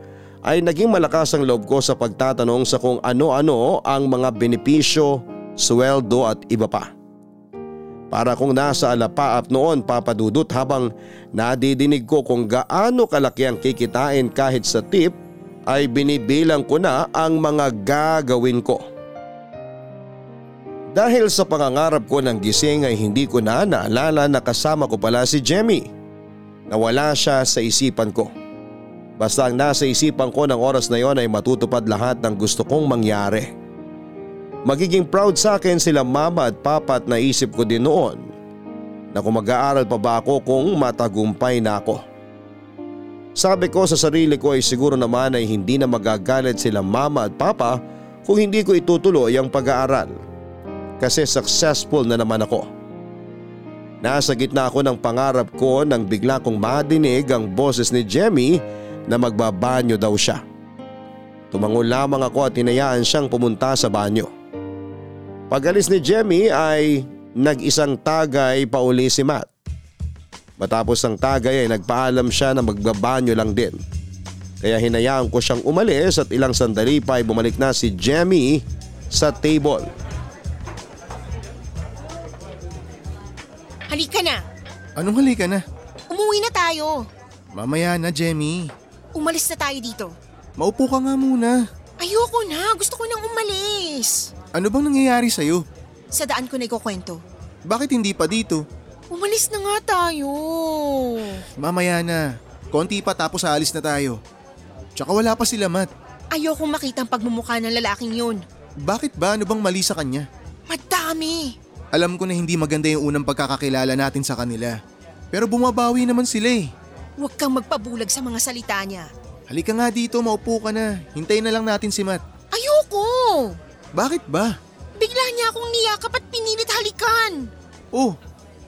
Speaker 2: ay naging malakas ang loob ko sa pagtatanong sa kung ano-ano ang mga benepisyo, sweldo at iba pa. Para kung nasa alapaap noon papadudot habang nadidinig ko kung gaano kalaki ang kikitain kahit sa tip ay binibilang ko na ang mga gagawin ko. Dahil sa pangangarap ko ng gising ay hindi ko na naalala na kasama ko pala si Jemmy. Nawala siya sa isipan ko. Basta ang nasa isipan ko ng oras na yon ay matutupad lahat ng gusto kong mangyari. Magiging proud sa akin sila mama at papa at naisip ko din noon na kung mag-aaral pa ba ako kung matagumpay na ako. Sabi ko sa sarili ko ay siguro naman ay hindi na magagalit sila mama at papa kung hindi ko itutuloy ang pag-aaral. Kasi successful na naman ako. Nasa gitna ako ng pangarap ko nang bigla kong madinig ang boses ni Jemmy na magbabanyo daw siya. Tumango lamang ako at hinayaan siyang pumunta sa banyo. Pagalis ni Jemmy ay nag-isang tagay pa uli si Matt. Matapos ang tagay ay nagpaalam siya na magbabanyo lang din. Kaya hinayaan ko siyang umalis at ilang sandali pa ay bumalik na si Jemmy sa table.
Speaker 4: Halika na!
Speaker 3: Anong halika na?
Speaker 4: Umuwi na tayo!
Speaker 3: Mamaya na, Jemmy.
Speaker 4: Umalis na tayo dito.
Speaker 3: Maupo ka nga muna.
Speaker 4: Ayoko na, gusto ko nang umalis.
Speaker 3: Ano bang nangyayari sa'yo?
Speaker 4: Sa daan ko na ikukwento.
Speaker 3: Bakit hindi pa dito?
Speaker 4: Umalis na nga tayo.
Speaker 3: Mamaya na. Konti pa tapos aalis na tayo. Tsaka wala pa sila, Matt.
Speaker 4: Ayokong makita ang pagmumukha ng lalaking yun.
Speaker 3: Bakit ba? Ano bang mali sa kanya?
Speaker 4: Madami.
Speaker 3: Alam ko na hindi maganda yung unang pagkakakilala natin sa kanila. Pero bumabawi naman sila eh.
Speaker 4: Huwag kang magpabulag sa mga salita niya.
Speaker 3: Halika nga dito, maupo ka na. Hintayin na lang natin si Matt.
Speaker 4: Ayoko!
Speaker 3: Bakit ba?
Speaker 4: Bigla niya akong niyakap at pinilit halikan.
Speaker 3: Oh,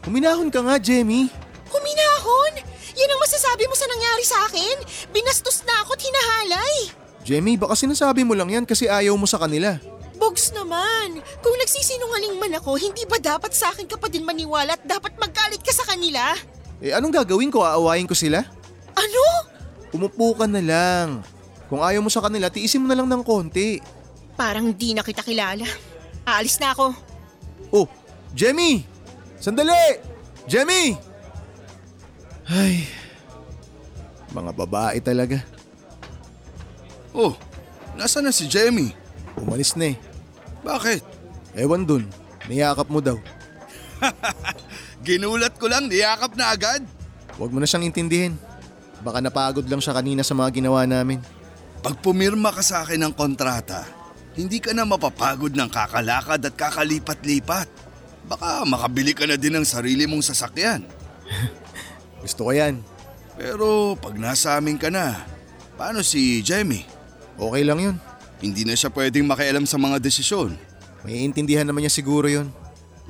Speaker 3: huminahon ka nga, Jemmy.
Speaker 4: Huminahon? Yan ang masasabi mo sa nangyari sa akin? Binastos na ako at hinahalay.
Speaker 3: Jemmy, baka sinasabi mo lang yan kasi ayaw mo sa kanila.
Speaker 4: Bogs naman, kung nagsisinungaling man ako, hindi ba dapat sa akin ka pa din maniwala at dapat magalit ka sa kanila?
Speaker 3: Eh anong gagawin ko? Aawayin ko sila?
Speaker 4: Ano?
Speaker 3: Umupo ka na lang. Kung ayaw mo sa kanila, tiisin mo na lang ng konti.
Speaker 4: Parang di na kita kilala. Aalis na ako.
Speaker 3: Oh, Jemmy! Sandali! Jemmy! Ay, mga babae talaga.
Speaker 5: Oh, nasa na si Jemmy?
Speaker 3: Umalis na eh.
Speaker 5: Bakit?
Speaker 3: Ewan dun, niyakap mo daw.
Speaker 5: Ginulat ko lang, niyakap na agad.
Speaker 3: Huwag mo na siyang intindihin. Baka napagod lang siya kanina sa mga ginawa namin.
Speaker 5: Pag pumirma ka sa akin ng kontrata, hindi ka na mapapagod ng kakalakad at kakalipat-lipat. Baka makabili ka na din ng sarili mong sasakyan.
Speaker 3: Gusto ko yan.
Speaker 5: Pero pag nasa amin ka na, paano si Jamie?
Speaker 3: Okay lang yun.
Speaker 5: Hindi na siya pwedeng makialam sa mga desisyon.
Speaker 3: May intindihan naman niya siguro yun.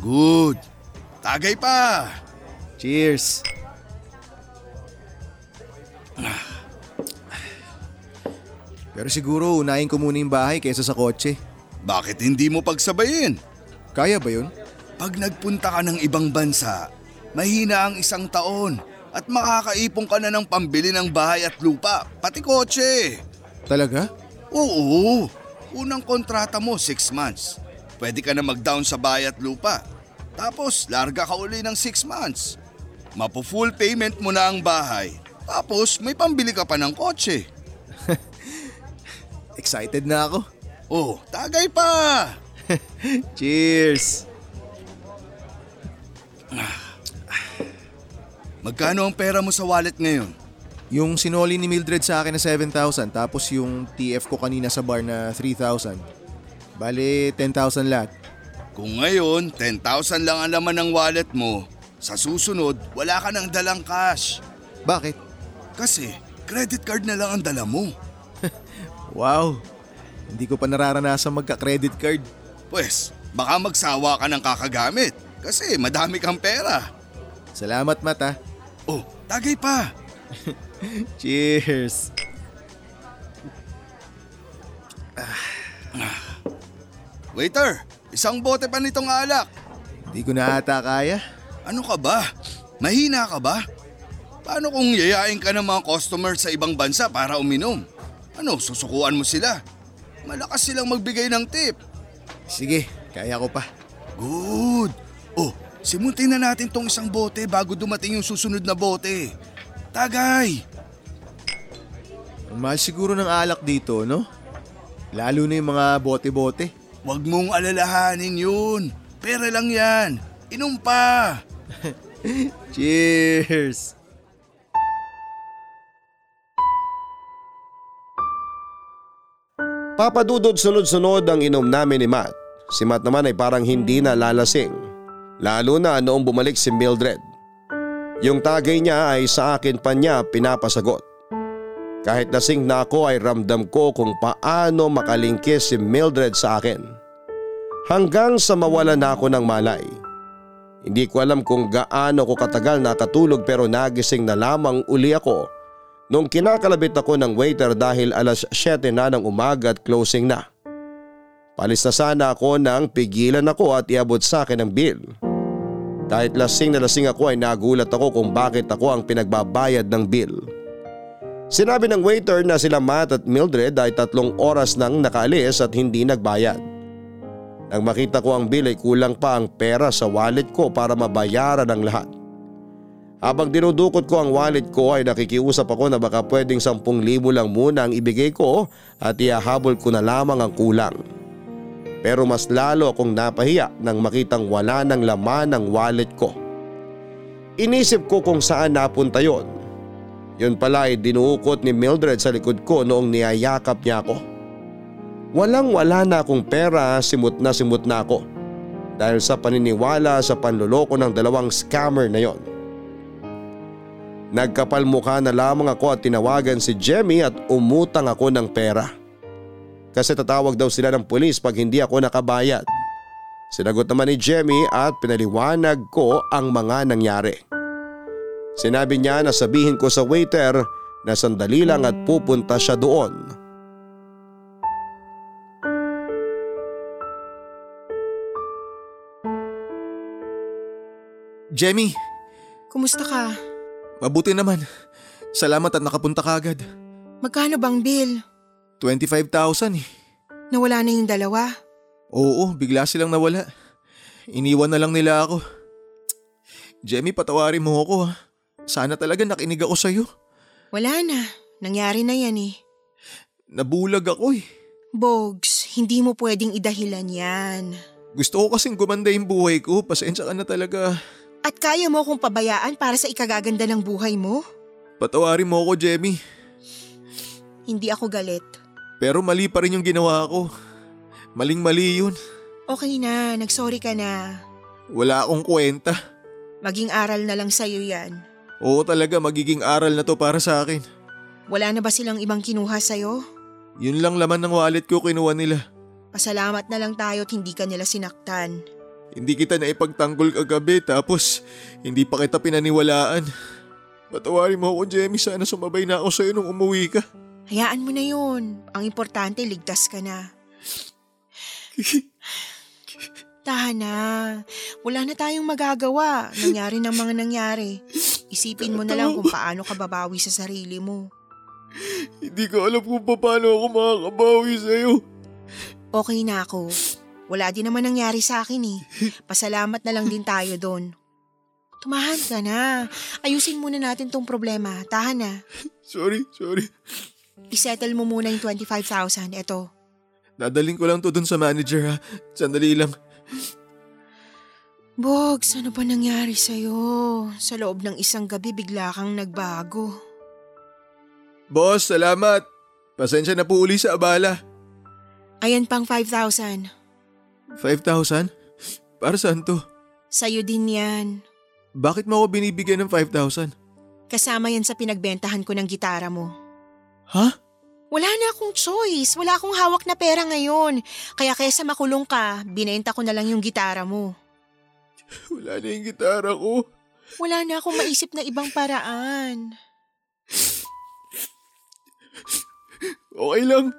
Speaker 5: Good. Tagay pa!
Speaker 3: Cheers! Pero siguro unahin ko muna yung bahay kaysa sa kotse.
Speaker 5: Bakit hindi mo pagsabayin?
Speaker 3: Kaya ba yun?
Speaker 5: Pag nagpunta ka ng ibang bansa, mahina ang isang taon at makakaipon ka na ng pambili ng bahay at lupa, pati kotse.
Speaker 3: Talaga?
Speaker 5: Oo, unang kontrata mo 6 months. Pwede ka na mag-down sa bahay at lupa. Tapos larga ka uli ng 6 months. Mapo full payment mo na ang bahay. Tapos may pambili ka pa ng kotse.
Speaker 3: Excited na ako.
Speaker 5: Oh, tagay pa!
Speaker 3: Cheers!
Speaker 5: Magkano ang pera mo sa wallet ngayon?
Speaker 3: Yung sinoli ni Mildred sa akin na 7,000 tapos yung TF ko kanina sa bar na 3,000. Bale, 10,000 lahat.
Speaker 5: Kung ngayon, 10,000 lang ang laman ng wallet mo, sa susunod, wala ka nang dalang cash.
Speaker 3: Bakit?
Speaker 5: Kasi, credit card na lang ang dala mo.
Speaker 3: Wow! Hindi ko pa nararanasan magka-credit card.
Speaker 5: Pwes, baka magsawa ka ng kakagamit kasi madami kang pera.
Speaker 3: Salamat, Mata.
Speaker 5: Oh, tagay pa!
Speaker 3: Cheers!
Speaker 5: Waiter, isang bote pa nitong alak.
Speaker 3: Hindi ko na ata kaya.
Speaker 5: Ano ka ba? Mahina ka ba? Paano kung yayain ka ng mga customer sa ibang bansa para uminom? Ano, susukuan mo sila? Malakas silang magbigay ng tip.
Speaker 3: Sige, kaya ko pa.
Speaker 5: Good. Oh, simuntin na natin tong isang bote bago dumating yung susunod na bote. Tagay!
Speaker 3: Ang mahal siguro ng alak dito, no? Lalo na yung mga bote-bote.
Speaker 5: Huwag mong alalahanin yun. Pera lang yan. Inom pa.
Speaker 3: Cheers!
Speaker 2: Papadudod sunod-sunod ang inom namin ni Matt. Si Matt naman ay parang hindi na lalasing. Lalo na noong bumalik si Mildred. Yung tagay niya ay sa akin pa niya pinapasagot. Kahit lasing na ako ay ramdam ko kung paano makalingkis si Mildred sa akin. Hanggang sa mawala na ako ng malay. Hindi ko alam kung gaano ko katagal nakatulog pero nagising na lamang uli ako nung kinakalabit ako ng waiter dahil alas 7 na ng umaga at closing na. Palis na sana ako nang pigilan ako at iabot sa akin ang bill. Kahit lasing na lasing ako ay nagulat ako kung bakit ako ang pinagbabayad ng bill. Sinabi ng waiter na sila Matt at Mildred ay tatlong oras nang nakaalis at hindi nagbayad. Nang makita ko ang bill ay kulang pa ang pera sa wallet ko para mabayaran ang lahat. Habang dinudukot ko ang wallet ko ay nakikiusap ako na baka pwedeng 10,000 lang muna ang ibigay ko at ihahabol ko na lamang ang kulang. Pero mas lalo akong napahiya nang makitang wala ng laman ang wallet ko. Inisip ko kung saan napunta yon. Yun pala ay dinuukot ni Mildred sa likod ko noong niyayakap niya ako. Walang wala na akong pera, simut na simut na ako. Dahil sa paniniwala sa panluloko ng dalawang scammer na yon. Nagkapal mukha na lamang ako at tinawagan si Jemmy at umutang ako ng pera. Kasi tatawag daw sila ng pulis pag hindi ako nakabayad. Sinagot naman ni Jemmy at pinaliwanag ko ang mga nangyari. Sinabi niya na sabihin ko sa waiter na sandali lang at pupunta siya doon.
Speaker 3: Jemmy,
Speaker 4: Kumusta ka?
Speaker 3: Mabuti naman. Salamat at nakapunta ka agad.
Speaker 4: Magkano bang bill?
Speaker 3: 25,000 eh.
Speaker 4: Nawala na yung dalawa.
Speaker 3: Oo, bigla silang nawala. Iniwan na lang nila ako. Jemmy, patawarin mo ako ha. Sana talaga nakinig ako sa'yo.
Speaker 4: Wala na. Nangyari na yan eh.
Speaker 3: Nabulag ako eh.
Speaker 4: Bogs, hindi mo pwedeng idahilan yan.
Speaker 3: Gusto ko kasing gumanda yung buhay ko. Pasensya ka na talaga.
Speaker 4: At kaya mo akong pabayaan para sa ikagaganda ng buhay mo?
Speaker 3: Patawarin mo ako, Jemmy.
Speaker 4: Hindi ako galit.
Speaker 3: Pero mali pa rin yung ginawa ko. Maling-mali yun.
Speaker 4: Okay na, nagsorry ka na.
Speaker 3: Wala akong kwenta.
Speaker 4: Maging aral na lang sa'yo yan.
Speaker 3: Oo talaga, magiging aral na to para sa akin.
Speaker 4: Wala na ba silang ibang kinuha sa'yo?
Speaker 3: Yun lang laman ng wallet ko kinuha nila.
Speaker 4: Pasalamat na lang tayo at hindi ka nila sinaktan.
Speaker 3: Hindi kita na ipagtanggol kagabi tapos hindi pa kita pinaniwalaan. Patawarin mo ako, Jemmy. Sana sumabay na ako sa'yo nung umuwi ka.
Speaker 4: Hayaan mo na yun. Ang importante, ligtas ka na. Tahan na. Wala na tayong magagawa. Nangyari ng mga nangyari. Isipin mo na lang kung paano ka babawi sa sarili mo.
Speaker 3: Hindi ko alam kung paano ako makakabawi sa'yo.
Speaker 4: Okay na ako. Wala din naman nangyari sa akin eh. Pasalamat na lang din tayo doon. Tumahan ka na. Ayusin muna natin tong problema. Tahan na.
Speaker 3: Sorry, sorry.
Speaker 4: Isettle mo muna yung 25,000. Ito.
Speaker 3: Dadaling ko lang to dun sa manager ha. Sandali lang.
Speaker 4: Bogs, ano ba nangyari sa'yo? Sa loob ng isang gabi bigla kang nagbago.
Speaker 3: Boss, salamat. Pasensya na po uli sa abala.
Speaker 4: Ayan pang 5,000.
Speaker 3: 5,000? Para saan to?
Speaker 4: Sa'yo din yan.
Speaker 3: Bakit mo ako binibigyan ng 5,000?
Speaker 4: Kasama yan sa pinagbentahan ko ng gitara mo.
Speaker 3: Ha?
Speaker 4: Wala na akong choice. Wala akong hawak na pera ngayon. Kaya kaysa makulong ka, binenta ko na lang yung gitara mo.
Speaker 3: Wala na yung gitara ko.
Speaker 4: Wala na akong maisip na ibang paraan.
Speaker 3: Okay lang.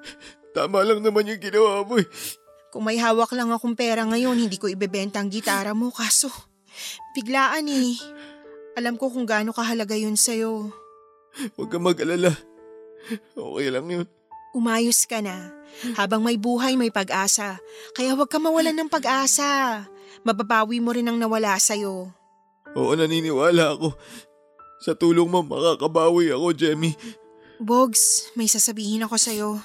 Speaker 3: Tama lang naman yung ginawa mo eh.
Speaker 4: Kung may hawak lang akong pera ngayon, hindi ko ibebenta ang gitara mo. Kaso, biglaan eh. Alam ko kung gaano kahalaga yun sa'yo.
Speaker 3: Huwag ka mag-alala. Okay lang yun.
Speaker 4: Umayos ka na. Habang may buhay, may pag-asa. Kaya huwag ka mawalan ng pag-asa. Mababawi mo rin ang nawala sa'yo.
Speaker 3: Oo, naniniwala ako. Sa tulong mo, makakabawi ako, Jemmy.
Speaker 4: Bogs, may sasabihin ako sa'yo.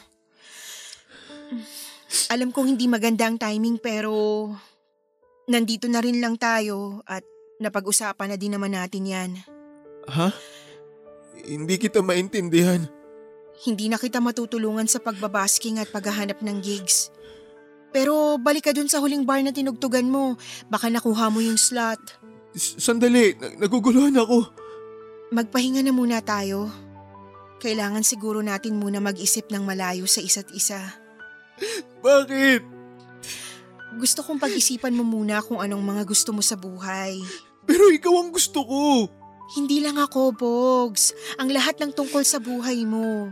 Speaker 4: Alam kong hindi maganda ang timing pero nandito na rin lang tayo at napag-usapan na din naman natin yan.
Speaker 3: Ha? Hindi kita maintindihan.
Speaker 4: Hindi na kita matutulungan sa pagbabasking at paghahanap ng gigs. Pero balik ka dun sa huling bar na tinugtugan mo. Baka nakuha mo yung slot.
Speaker 3: S- sandali, nag- naguguluhan ako.
Speaker 4: Magpahinga na muna tayo. Kailangan siguro natin muna mag-isip ng malayo sa isa't isa.
Speaker 3: Bakit?
Speaker 4: Gusto kong pag-isipan mo muna kung anong mga gusto mo sa buhay.
Speaker 3: Pero ikaw ang gusto ko.
Speaker 4: Hindi lang ako, Bogs. Ang lahat ng tungkol sa buhay mo.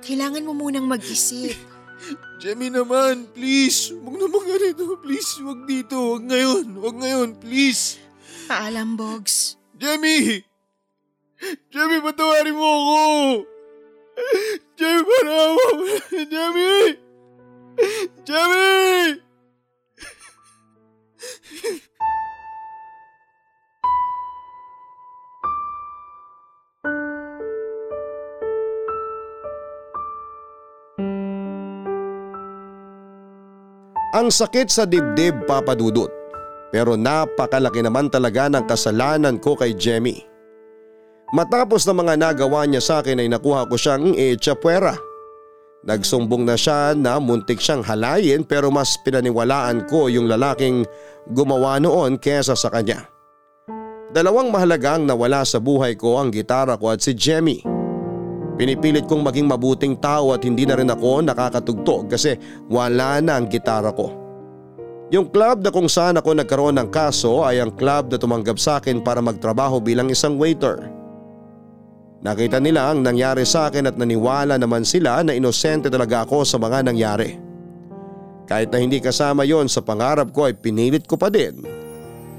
Speaker 4: Kailangan mo munang mag-isip.
Speaker 3: Jemmy naman, please. Huwag naman ganito. Please, huwag dito. Huwag ngayon. Huwag ngayon, please.
Speaker 4: Paalam, Bogs.
Speaker 3: Jemmy! Jemmy, patawarin mo ako! Jemmy, parawa mo! Jemmy! Jemmy!
Speaker 2: Ang sakit sa dibdib papadudot. Pero napakalaki naman talaga ng kasalanan ko kay Jemmy. Matapos na mga nagawa niya sa akin ay nakuha ko siyang echapuera. Nagsumbong na siya na muntik siyang halayin pero mas pinaniwalaan ko yung lalaking gumawa noon kesa sa kanya. Dalawang mahalagang nawala sa buhay ko ang gitara ko at si Jemmy. Pinipilit kong maging mabuting tao at hindi na rin ako nakakatugtog kasi wala na ang gitara ko. Yung club na kung saan ako nagkaroon ng kaso ay ang club na tumanggap sa akin para magtrabaho bilang isang waiter. Nakita nila ang nangyari sa akin at naniwala naman sila na inosente talaga ako sa mga nangyari. Kahit na hindi kasama yon sa pangarap ko ay pinilit ko pa din.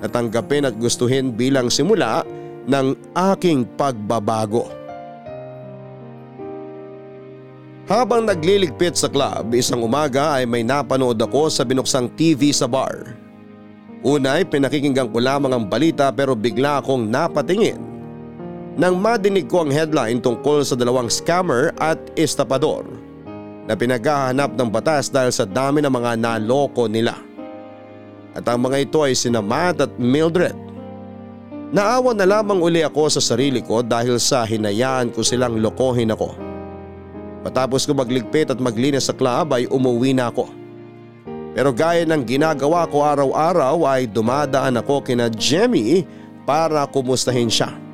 Speaker 2: Natanggapin at gustuhin bilang simula ng aking pagbabago. Habang nagliligpit sa club, isang umaga ay may napanood ako sa binuksang TV sa bar. Una ay pinakikinggan ko lamang ang balita pero bigla akong napatingin. Nang madinig ko ang headline tungkol sa dalawang scammer at estapador na pinaghahanap ng batas dahil sa dami ng mga naloko nila. At ang mga ito ay sina Matt at Mildred. Naawa na lamang uli ako sa sarili ko dahil sa hinayaan ko silang lokohin ako. Matapos ko magligpit at maglinis sa club ay umuwi na ako. Pero gaya ng ginagawa ko araw-araw ay dumadaan ako kina Jemmy para kumustahin siya.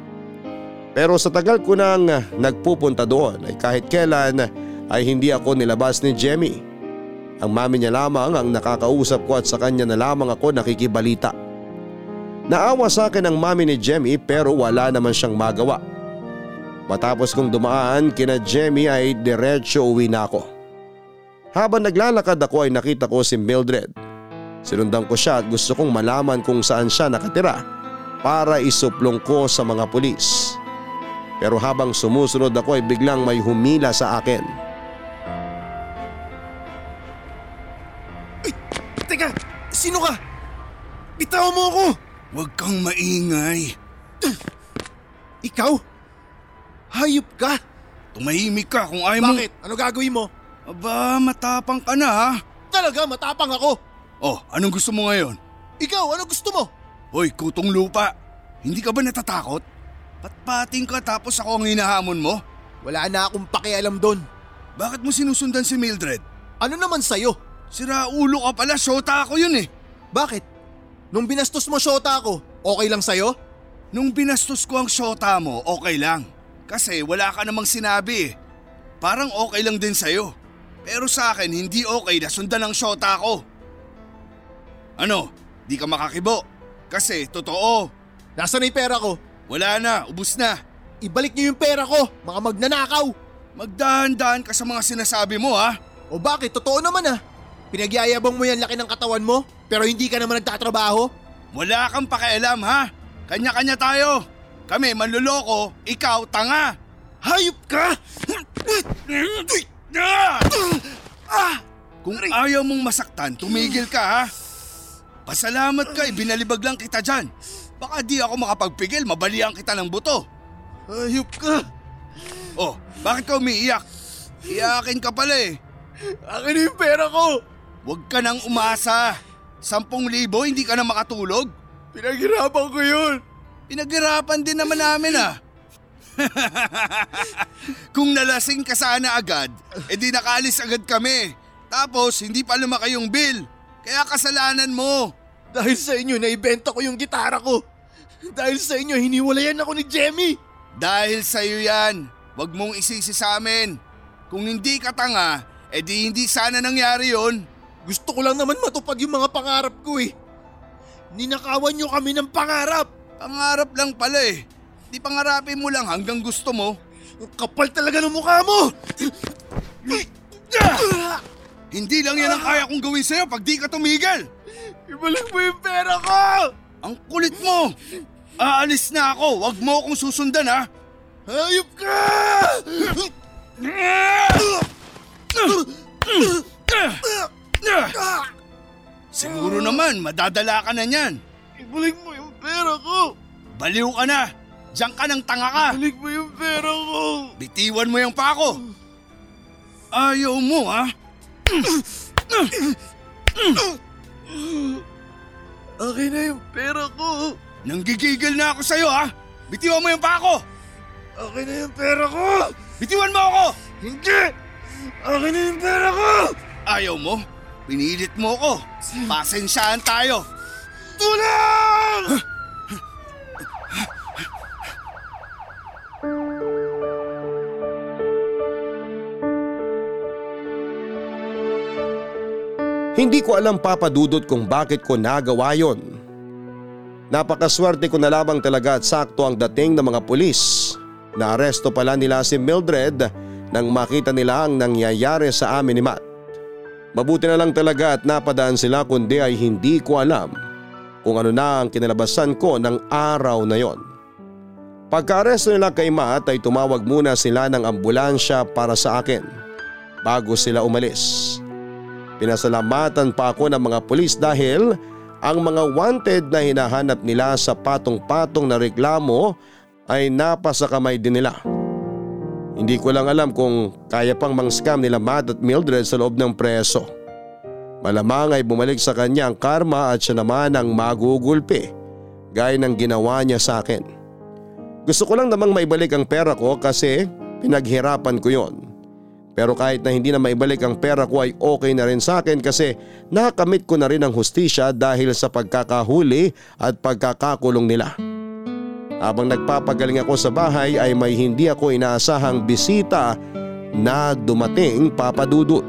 Speaker 2: Pero sa tagal ko nang nagpupunta doon ay kahit kailan ay hindi ako nilabas ni Jemmy. Ang mami niya lamang ang nakakausap ko at sa kanya na lamang ako nakikibalita. Naawa sa akin ang mami ni Jemmy pero wala naman siyang magawa. Matapos kong dumaan kina Jemmy ay diretsyo uwi na ako. Habang naglalakad ako ay nakita ko si Mildred. Sinundan ko siya at gusto kong malaman kung saan siya nakatira para isuplong ko sa mga pulis. Pero habang sumusunod ako ay biglang may humila sa akin.
Speaker 3: Ay, teka! Sino ka? Bitaw mo ako!
Speaker 5: Huwag kang maingay.
Speaker 3: Ikaw? Hayop ka?
Speaker 5: Tumahimik ka kung ayaw mo.
Speaker 3: Bakit? Ano gagawin mo?
Speaker 5: Aba, matapang ka na ha.
Speaker 3: Talaga matapang ako.
Speaker 5: Oh, anong gusto mo ngayon?
Speaker 3: Ikaw, ano gusto mo?
Speaker 5: Hoy, kutong lupa. Hindi ka ba natatakot? Patpating ka tapos ako ang hinahamon mo?
Speaker 3: Wala na akong pakialam doon.
Speaker 5: Bakit mo sinusundan si Mildred?
Speaker 3: Ano naman sa'yo?
Speaker 5: Sira ulo ka pala, shota ako yun eh.
Speaker 3: Bakit? Nung binastos mo syota ako, okay lang sa'yo?
Speaker 5: Nung binastos ko ang shota mo, okay lang. Kasi wala ka namang sinabi eh. Parang okay lang din sa'yo. Pero sa akin, hindi okay na sundan ang shota ko. Ano? Di ka makakibo? Kasi totoo.
Speaker 3: Nasaan na yung pera ko?
Speaker 5: Wala na, ubus na.
Speaker 3: Ibalik niyo yung pera ko, mga magnanakaw!
Speaker 5: Magdahan-dahan ka sa mga sinasabi mo ha.
Speaker 3: O bakit? Totoo naman ah. Pinagyayabang mo yan laki ng katawan mo, pero hindi ka naman nagtatrabaho?
Speaker 5: Wala kang pakialam ha. Kanya-kanya tayo. Kami manluloko, ikaw tanga.
Speaker 3: Hayop ka!
Speaker 5: Ah! Kung ayaw mong masaktan, tumigil ka ha. Pasalamat ka, ibinalibag lang kita dyan. Baka di ako makapagpigil, mabalian kita ng buto.
Speaker 3: Hayop ka!
Speaker 5: Oh, bakit ka umiiyak? Iyakin ka pala eh.
Speaker 3: Akin yung pera ko!
Speaker 5: Huwag ka nang umasa. Sampung libo, hindi ka na makatulog?
Speaker 3: Pinaghirapan ko yun!
Speaker 5: Pinaghirapan din naman namin ah. Kung nalasing ka sana agad, edi nakaalis agad kami. Tapos hindi pa lumaki yung bill. Kaya kasalanan mo.
Speaker 3: Dahil sa inyo, naibenta ko yung gitara ko. Dahil sa inyo, hiniwalayan ako ni Jemmy.
Speaker 5: Dahil sa'yo yan. Huwag mong isisi sa amin. Kung hindi ka tanga, edi hindi sana nangyari yon.
Speaker 3: Gusto ko lang naman matupad yung mga pangarap ko eh. Ninakawan nyo kami ng pangarap.
Speaker 5: Pangarap lang pala eh. Di pangarapin mo lang hanggang gusto mo.
Speaker 3: Kapal talaga ng mukha mo!
Speaker 5: Hindi lang yan ang kaya kong gawin sa'yo pag di ka tumigil.
Speaker 3: Ibalik mo yung pera ko!
Speaker 5: Ang kulit mo! Aalis na ako, wag mo akong susundan ha!
Speaker 3: Hayop ka!
Speaker 5: Siguro naman, madadala ka na niyan.
Speaker 3: Ibalik mo yung pera ko!
Speaker 5: Baliw ka na! Diyan ka ng tanga ka!
Speaker 3: Ibalik mo yung pera ko!
Speaker 5: Bitiwan mo yung pako! Ayaw mo ha?
Speaker 3: Akin na yung pera ko!
Speaker 5: Nanggigigil na ako sa'yo ha? Bitiwan mo yung pako!
Speaker 3: Akin na yung pera ko!
Speaker 5: Bitiwan mo ako!
Speaker 3: Hindi! Akin na yung pera ko!
Speaker 5: Ayaw mo? Pinilit mo ko. Pasensyahan tayo.
Speaker 3: Tulong!
Speaker 2: Hindi ko alam papadudot kung bakit ko nagawa yon. Napakaswerte ko na lamang talaga at sakto ang dating ng mga pulis. Naaresto pala nila si Mildred nang makita nila ang nangyayari sa amin ni Matt. Mabuti na lang talaga at napadaan sila kundi ay hindi ko alam kung ano na ang kinalabasan ko ng araw na yon. Pagka-aresto nila kay Matt ay tumawag muna sila ng ambulansya para sa akin bago sila umalis. Pinasalamatan pa ako ng mga pulis dahil ang mga wanted na hinahanap nila sa patong-patong na reklamo ay napasa kamay din nila. Hindi ko lang alam kung kaya pang mang-scam nila Matt at Mildred sa loob ng preso. Malamang ay bumalik sa kanya ang karma at siya naman ang magugulpi gaya ng ginawa niya sa akin. Gusto ko lang namang maibalik ang pera ko kasi pinaghirapan ko yon. Pero kahit na hindi na maibalik ang pera ko ay okay na rin sa akin kasi nakamit ko na rin ang hustisya dahil sa pagkakahuli at pagkakakulong nila. Habang nagpapagaling ako sa bahay ay may hindi ako inaasahang bisita na dumating papadudot.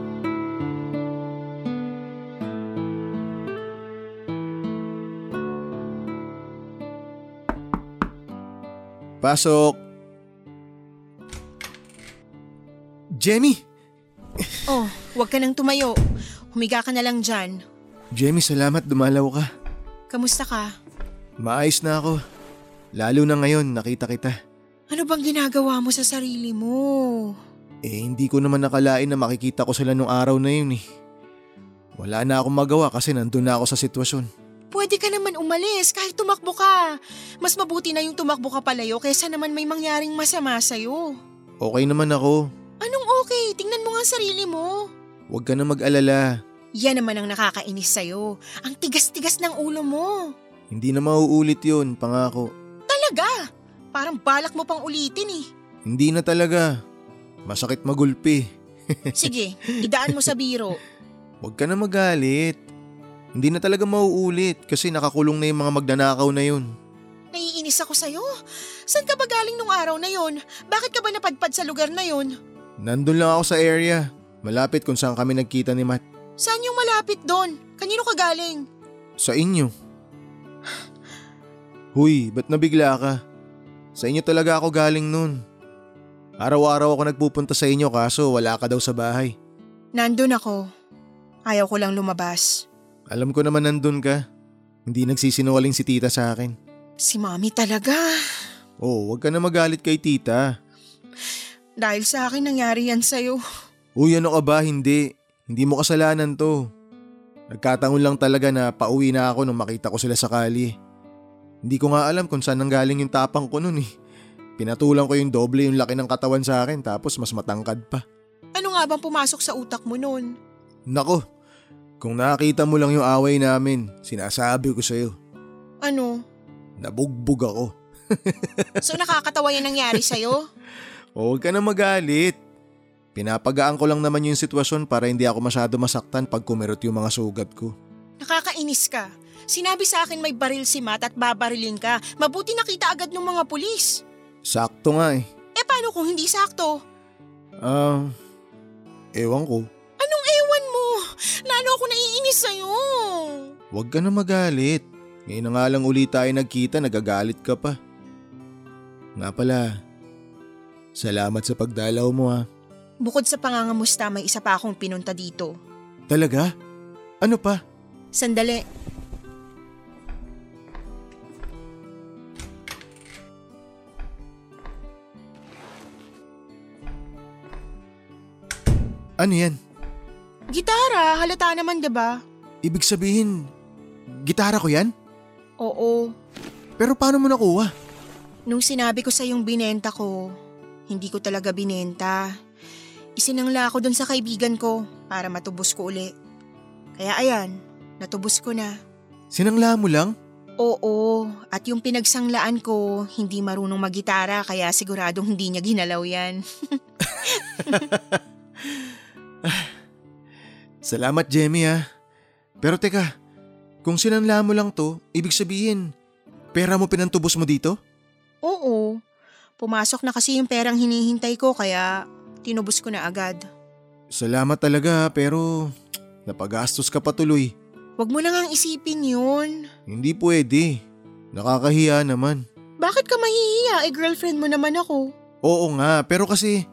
Speaker 3: Pasok! Jenny!
Speaker 4: Oh, huwag ka nang tumayo. Humiga ka na lang dyan.
Speaker 3: Jenny, salamat dumalaw ka.
Speaker 4: Kamusta ka?
Speaker 3: Maayos na ako. Lalo na ngayon nakita kita.
Speaker 4: Ano bang ginagawa mo sa sarili mo?
Speaker 3: Eh hindi ko naman nakalain na makikita ko sila nung araw na yun eh. Wala na akong magawa kasi nandun na ako sa sitwasyon.
Speaker 4: Pwede ka naman umalis kahit tumakbo ka. Mas mabuti na yung tumakbo ka palayo kaysa naman may mangyaring masama sa'yo.
Speaker 3: Okay naman ako.
Speaker 4: Anong okay? Tingnan mo nga sarili mo.
Speaker 3: Huwag ka na mag-alala.
Speaker 4: Yan naman ang nakakainis sa'yo. Ang tigas-tigas ng ulo mo.
Speaker 3: Hindi na mauulit yun, pangako.
Speaker 4: Talaga? Parang balak mo pang ulitin eh.
Speaker 3: Hindi na talaga. Masakit magulpi.
Speaker 4: Sige, idaan mo sa biro.
Speaker 3: Huwag ka na magalit. Hindi na talaga mauulit kasi nakakulong na yung mga magnanakaw na yun.
Speaker 4: Naiinis ako sa'yo. Saan ka ba galing nung araw na yon? Bakit ka ba napadpad sa lugar na yon?
Speaker 3: Nandun lang ako sa area. Malapit kung saan kami nagkita ni Matt.
Speaker 4: Saan yung malapit doon? Kanino ka galing?
Speaker 3: Sa inyo. Huy, ba't nabigla ka? Sa inyo talaga ako galing nun. Araw-araw ako nagpupunta sa inyo kaso wala ka daw sa bahay.
Speaker 4: Nandun ako. Ayaw ko lang lumabas.
Speaker 3: Alam ko naman nandun ka. Hindi nagsisinungaling si tita sa akin.
Speaker 4: Si mami talaga.
Speaker 3: Oh, wag ka na magalit kay tita.
Speaker 4: Dahil sa akin nangyari yan sa'yo.
Speaker 3: Uy, ano ka ba? Hindi. Hindi mo kasalanan to. Nagkataon lang talaga na pauwi na ako nung makita ko sila sa kali. Hindi ko nga alam kung saan nanggaling yung tapang ko nun eh. Pinatulang ko yung doble yung laki ng katawan sa akin tapos mas matangkad pa.
Speaker 4: Ano nga bang pumasok sa utak mo nun?
Speaker 3: Nako, kung nakita mo lang yung away namin, sinasabi ko sa'yo,
Speaker 4: Ano?
Speaker 3: nabugbog ako.
Speaker 4: So nakakatawa yan nangyari sa'yo?
Speaker 3: Huwag ka na magalit. Pinapagaan ko lang naman yung sitwasyon para hindi ako masyado masaktan pag kumirot yung mga sugat ko.
Speaker 4: Nakakainis ka. Sinabi sa akin may baril si Matt at babarilin ka. Mabuti nakita agad ng mga pulis.
Speaker 3: Sakto nga eh.
Speaker 4: Eh paano kung hindi sakto?
Speaker 3: Ah, ewan ko.
Speaker 4: Anong ewan mo? Lalo ako naiinis sa'yo.
Speaker 3: Huwag ka na magalit. Ngayon na nga lang uli tayo nagkita, nagagalit ka pa. Nga pala, salamat sa pagdalaw mo ha.
Speaker 4: Bukod sa pangangamusta, may isa pa akong pinunta dito.
Speaker 3: Talaga? Ano pa?
Speaker 4: Sandali.
Speaker 3: Ano yan?
Speaker 4: Gitara, halata naman 'di ba?
Speaker 3: Ibig sabihin, gitara ko yan?
Speaker 4: Oo.
Speaker 3: Pero paano mo nakuha?
Speaker 4: Nung sinabi ko sa yung binenta ko, hindi ko talaga binenta. Isinangla ko dun sa kaibigan ko para matubos ko uli. Kaya ayan, natubos ko na.
Speaker 3: Sinangla mo lang?
Speaker 4: Oo, at yung pinagsanglaan ko, hindi marunong magitara kaya siguradong hindi niya ginalaw yan.
Speaker 3: Salamat, Jemmy ha. Pero teka, kung sinanla mo lang to, ibig sabihin, pera mo pinantubos mo dito?
Speaker 4: Oo, pumasok na kasi yung perang hinihintay ko kaya tinubos ko na agad.
Speaker 3: Salamat talaga pero napagastos ka pa tuloy.
Speaker 4: Huwag mo na ngang isipin yun.
Speaker 3: Hindi pwede. Nakakahiya naman.
Speaker 4: Bakit ka mahihiya? Eh girlfriend mo naman ako.
Speaker 3: Oo nga, pero kasi...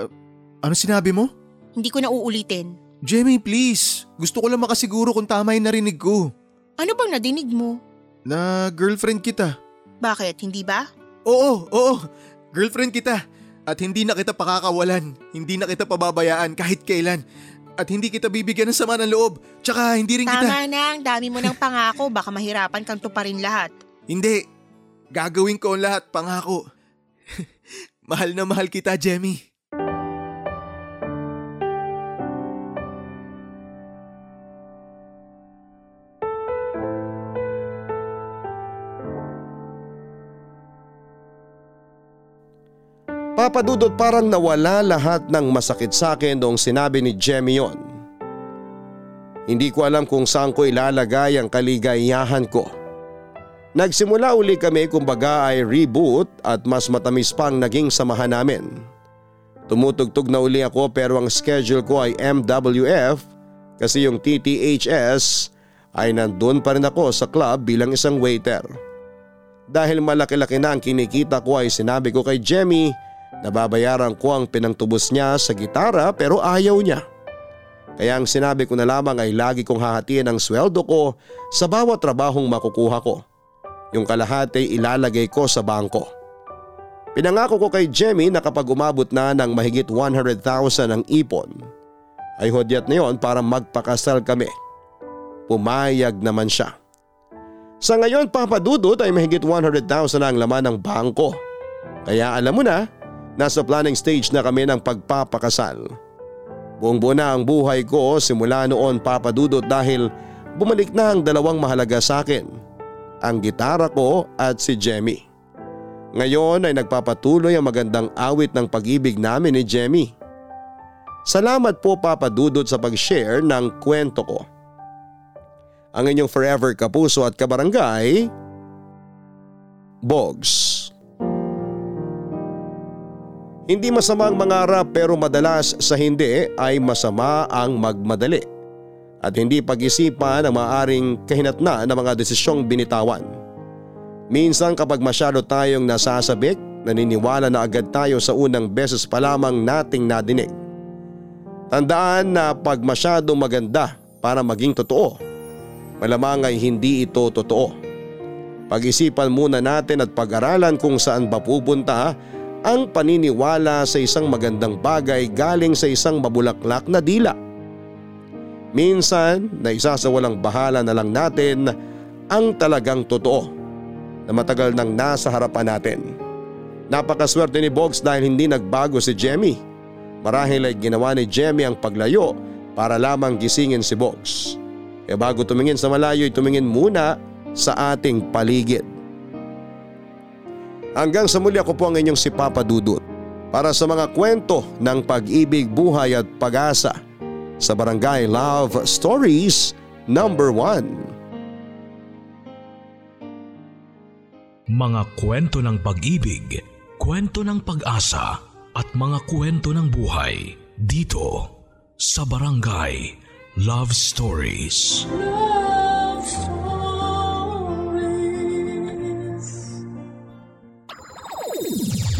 Speaker 3: Uh, ano sinabi mo?
Speaker 4: Hindi ko na uulitin.
Speaker 3: Jemmy, please. Gusto ko lang makasiguro kung tama yung narinig ko.
Speaker 4: Ano bang nadinig mo?
Speaker 3: Na girlfriend kita.
Speaker 4: Bakit, hindi ba?
Speaker 3: Oo, oo. Girlfriend kita. At hindi na kita pakakawalan. Hindi na kita pababayaan kahit kailan. At hindi kita bibigyan ng sama ng loob. Tsaka hindi rin kita...
Speaker 4: Tama na, ang dami mo ng pangako. Baka mahirapan kang tuparin lahat.
Speaker 3: Hindi. Gagawin ko ang lahat, pangako. mahal na mahal kita, Jemmy.
Speaker 2: Papadudot parang nawala lahat ng masakit sa akin noong sinabi ni Jemmy yon. Hindi ko alam kung saan ko ilalagay ang kaligayahan ko. Nagsimula uli kami kumbaga ay reboot at mas matamis pang naging samahan namin. Tumutugtog na uli ako pero ang schedule ko ay MWF kasi yung TTHS ay nandun pa rin ako sa club bilang isang waiter. Dahil malaki-laki na ang kinikita ko ay sinabi ko kay Jemmy Nababayaran ko ang pinangtubos niya sa gitara pero ayaw niya. Kaya ang sinabi ko na lamang ay lagi kong hahatiin ang sweldo ko sa bawat trabahong makukuha ko. Yung kalahati ilalagay ko sa bangko. Pinangako ko kay Jemmy na kapag umabot na ng mahigit 100,000 ang ipon, ay hudyat na yon para magpakasal kami. Pumayag naman siya. Sa ngayon papadudot ay mahigit 100,000 ang laman ng bangko. Kaya alam mo na, Nasa planning stage na kami ng pagpapakasal. Buong buo na ang buhay ko simula noon papadudot dahil bumalik na ang dalawang mahalaga sa akin. Ang gitara ko at si Jemmy. Ngayon ay nagpapatuloy ang magandang awit ng pag-ibig namin ni Jemmy. Salamat po papadudot sa pag-share ng kwento ko. Ang inyong forever kapuso at kabarangay, Bogs. Hindi masama ang mangarap pero madalas sa hindi ay masama ang magmadali at hindi pag-isipan ang maaring kahinatna ng mga desisyong binitawan. Minsan kapag masyado tayong nasasabik, naniniwala na agad tayo sa unang beses pa lamang nating nadinig. Tandaan na pag masyadong maganda para maging totoo, malamang ay hindi ito totoo. Pag-isipan muna natin at pag-aralan kung saan ba pupunta ang paniniwala sa isang magandang bagay galing sa isang mabulaklak na dila. Minsan na isasawalang bahala na lang natin ang talagang totoo na matagal nang nasa harapan natin. Napakaswerte ni Bogs dahil hindi nagbago si Jemmy. Marahil ay ginawa ni Jemmy ang paglayo para lamang gisingin si Bogs. Kaya bago tumingin sa malayo ay tumingin muna sa ating paligid. Hanggang sa muli ako po ang inyong si Papa Dudut para sa mga kwento ng pag-ibig, buhay at pag-asa sa Barangay Love Stories number 1.
Speaker 1: Mga kwento ng pag-ibig, kwento ng pag-asa at mga kwento ng buhay dito sa Barangay Love Stories. Love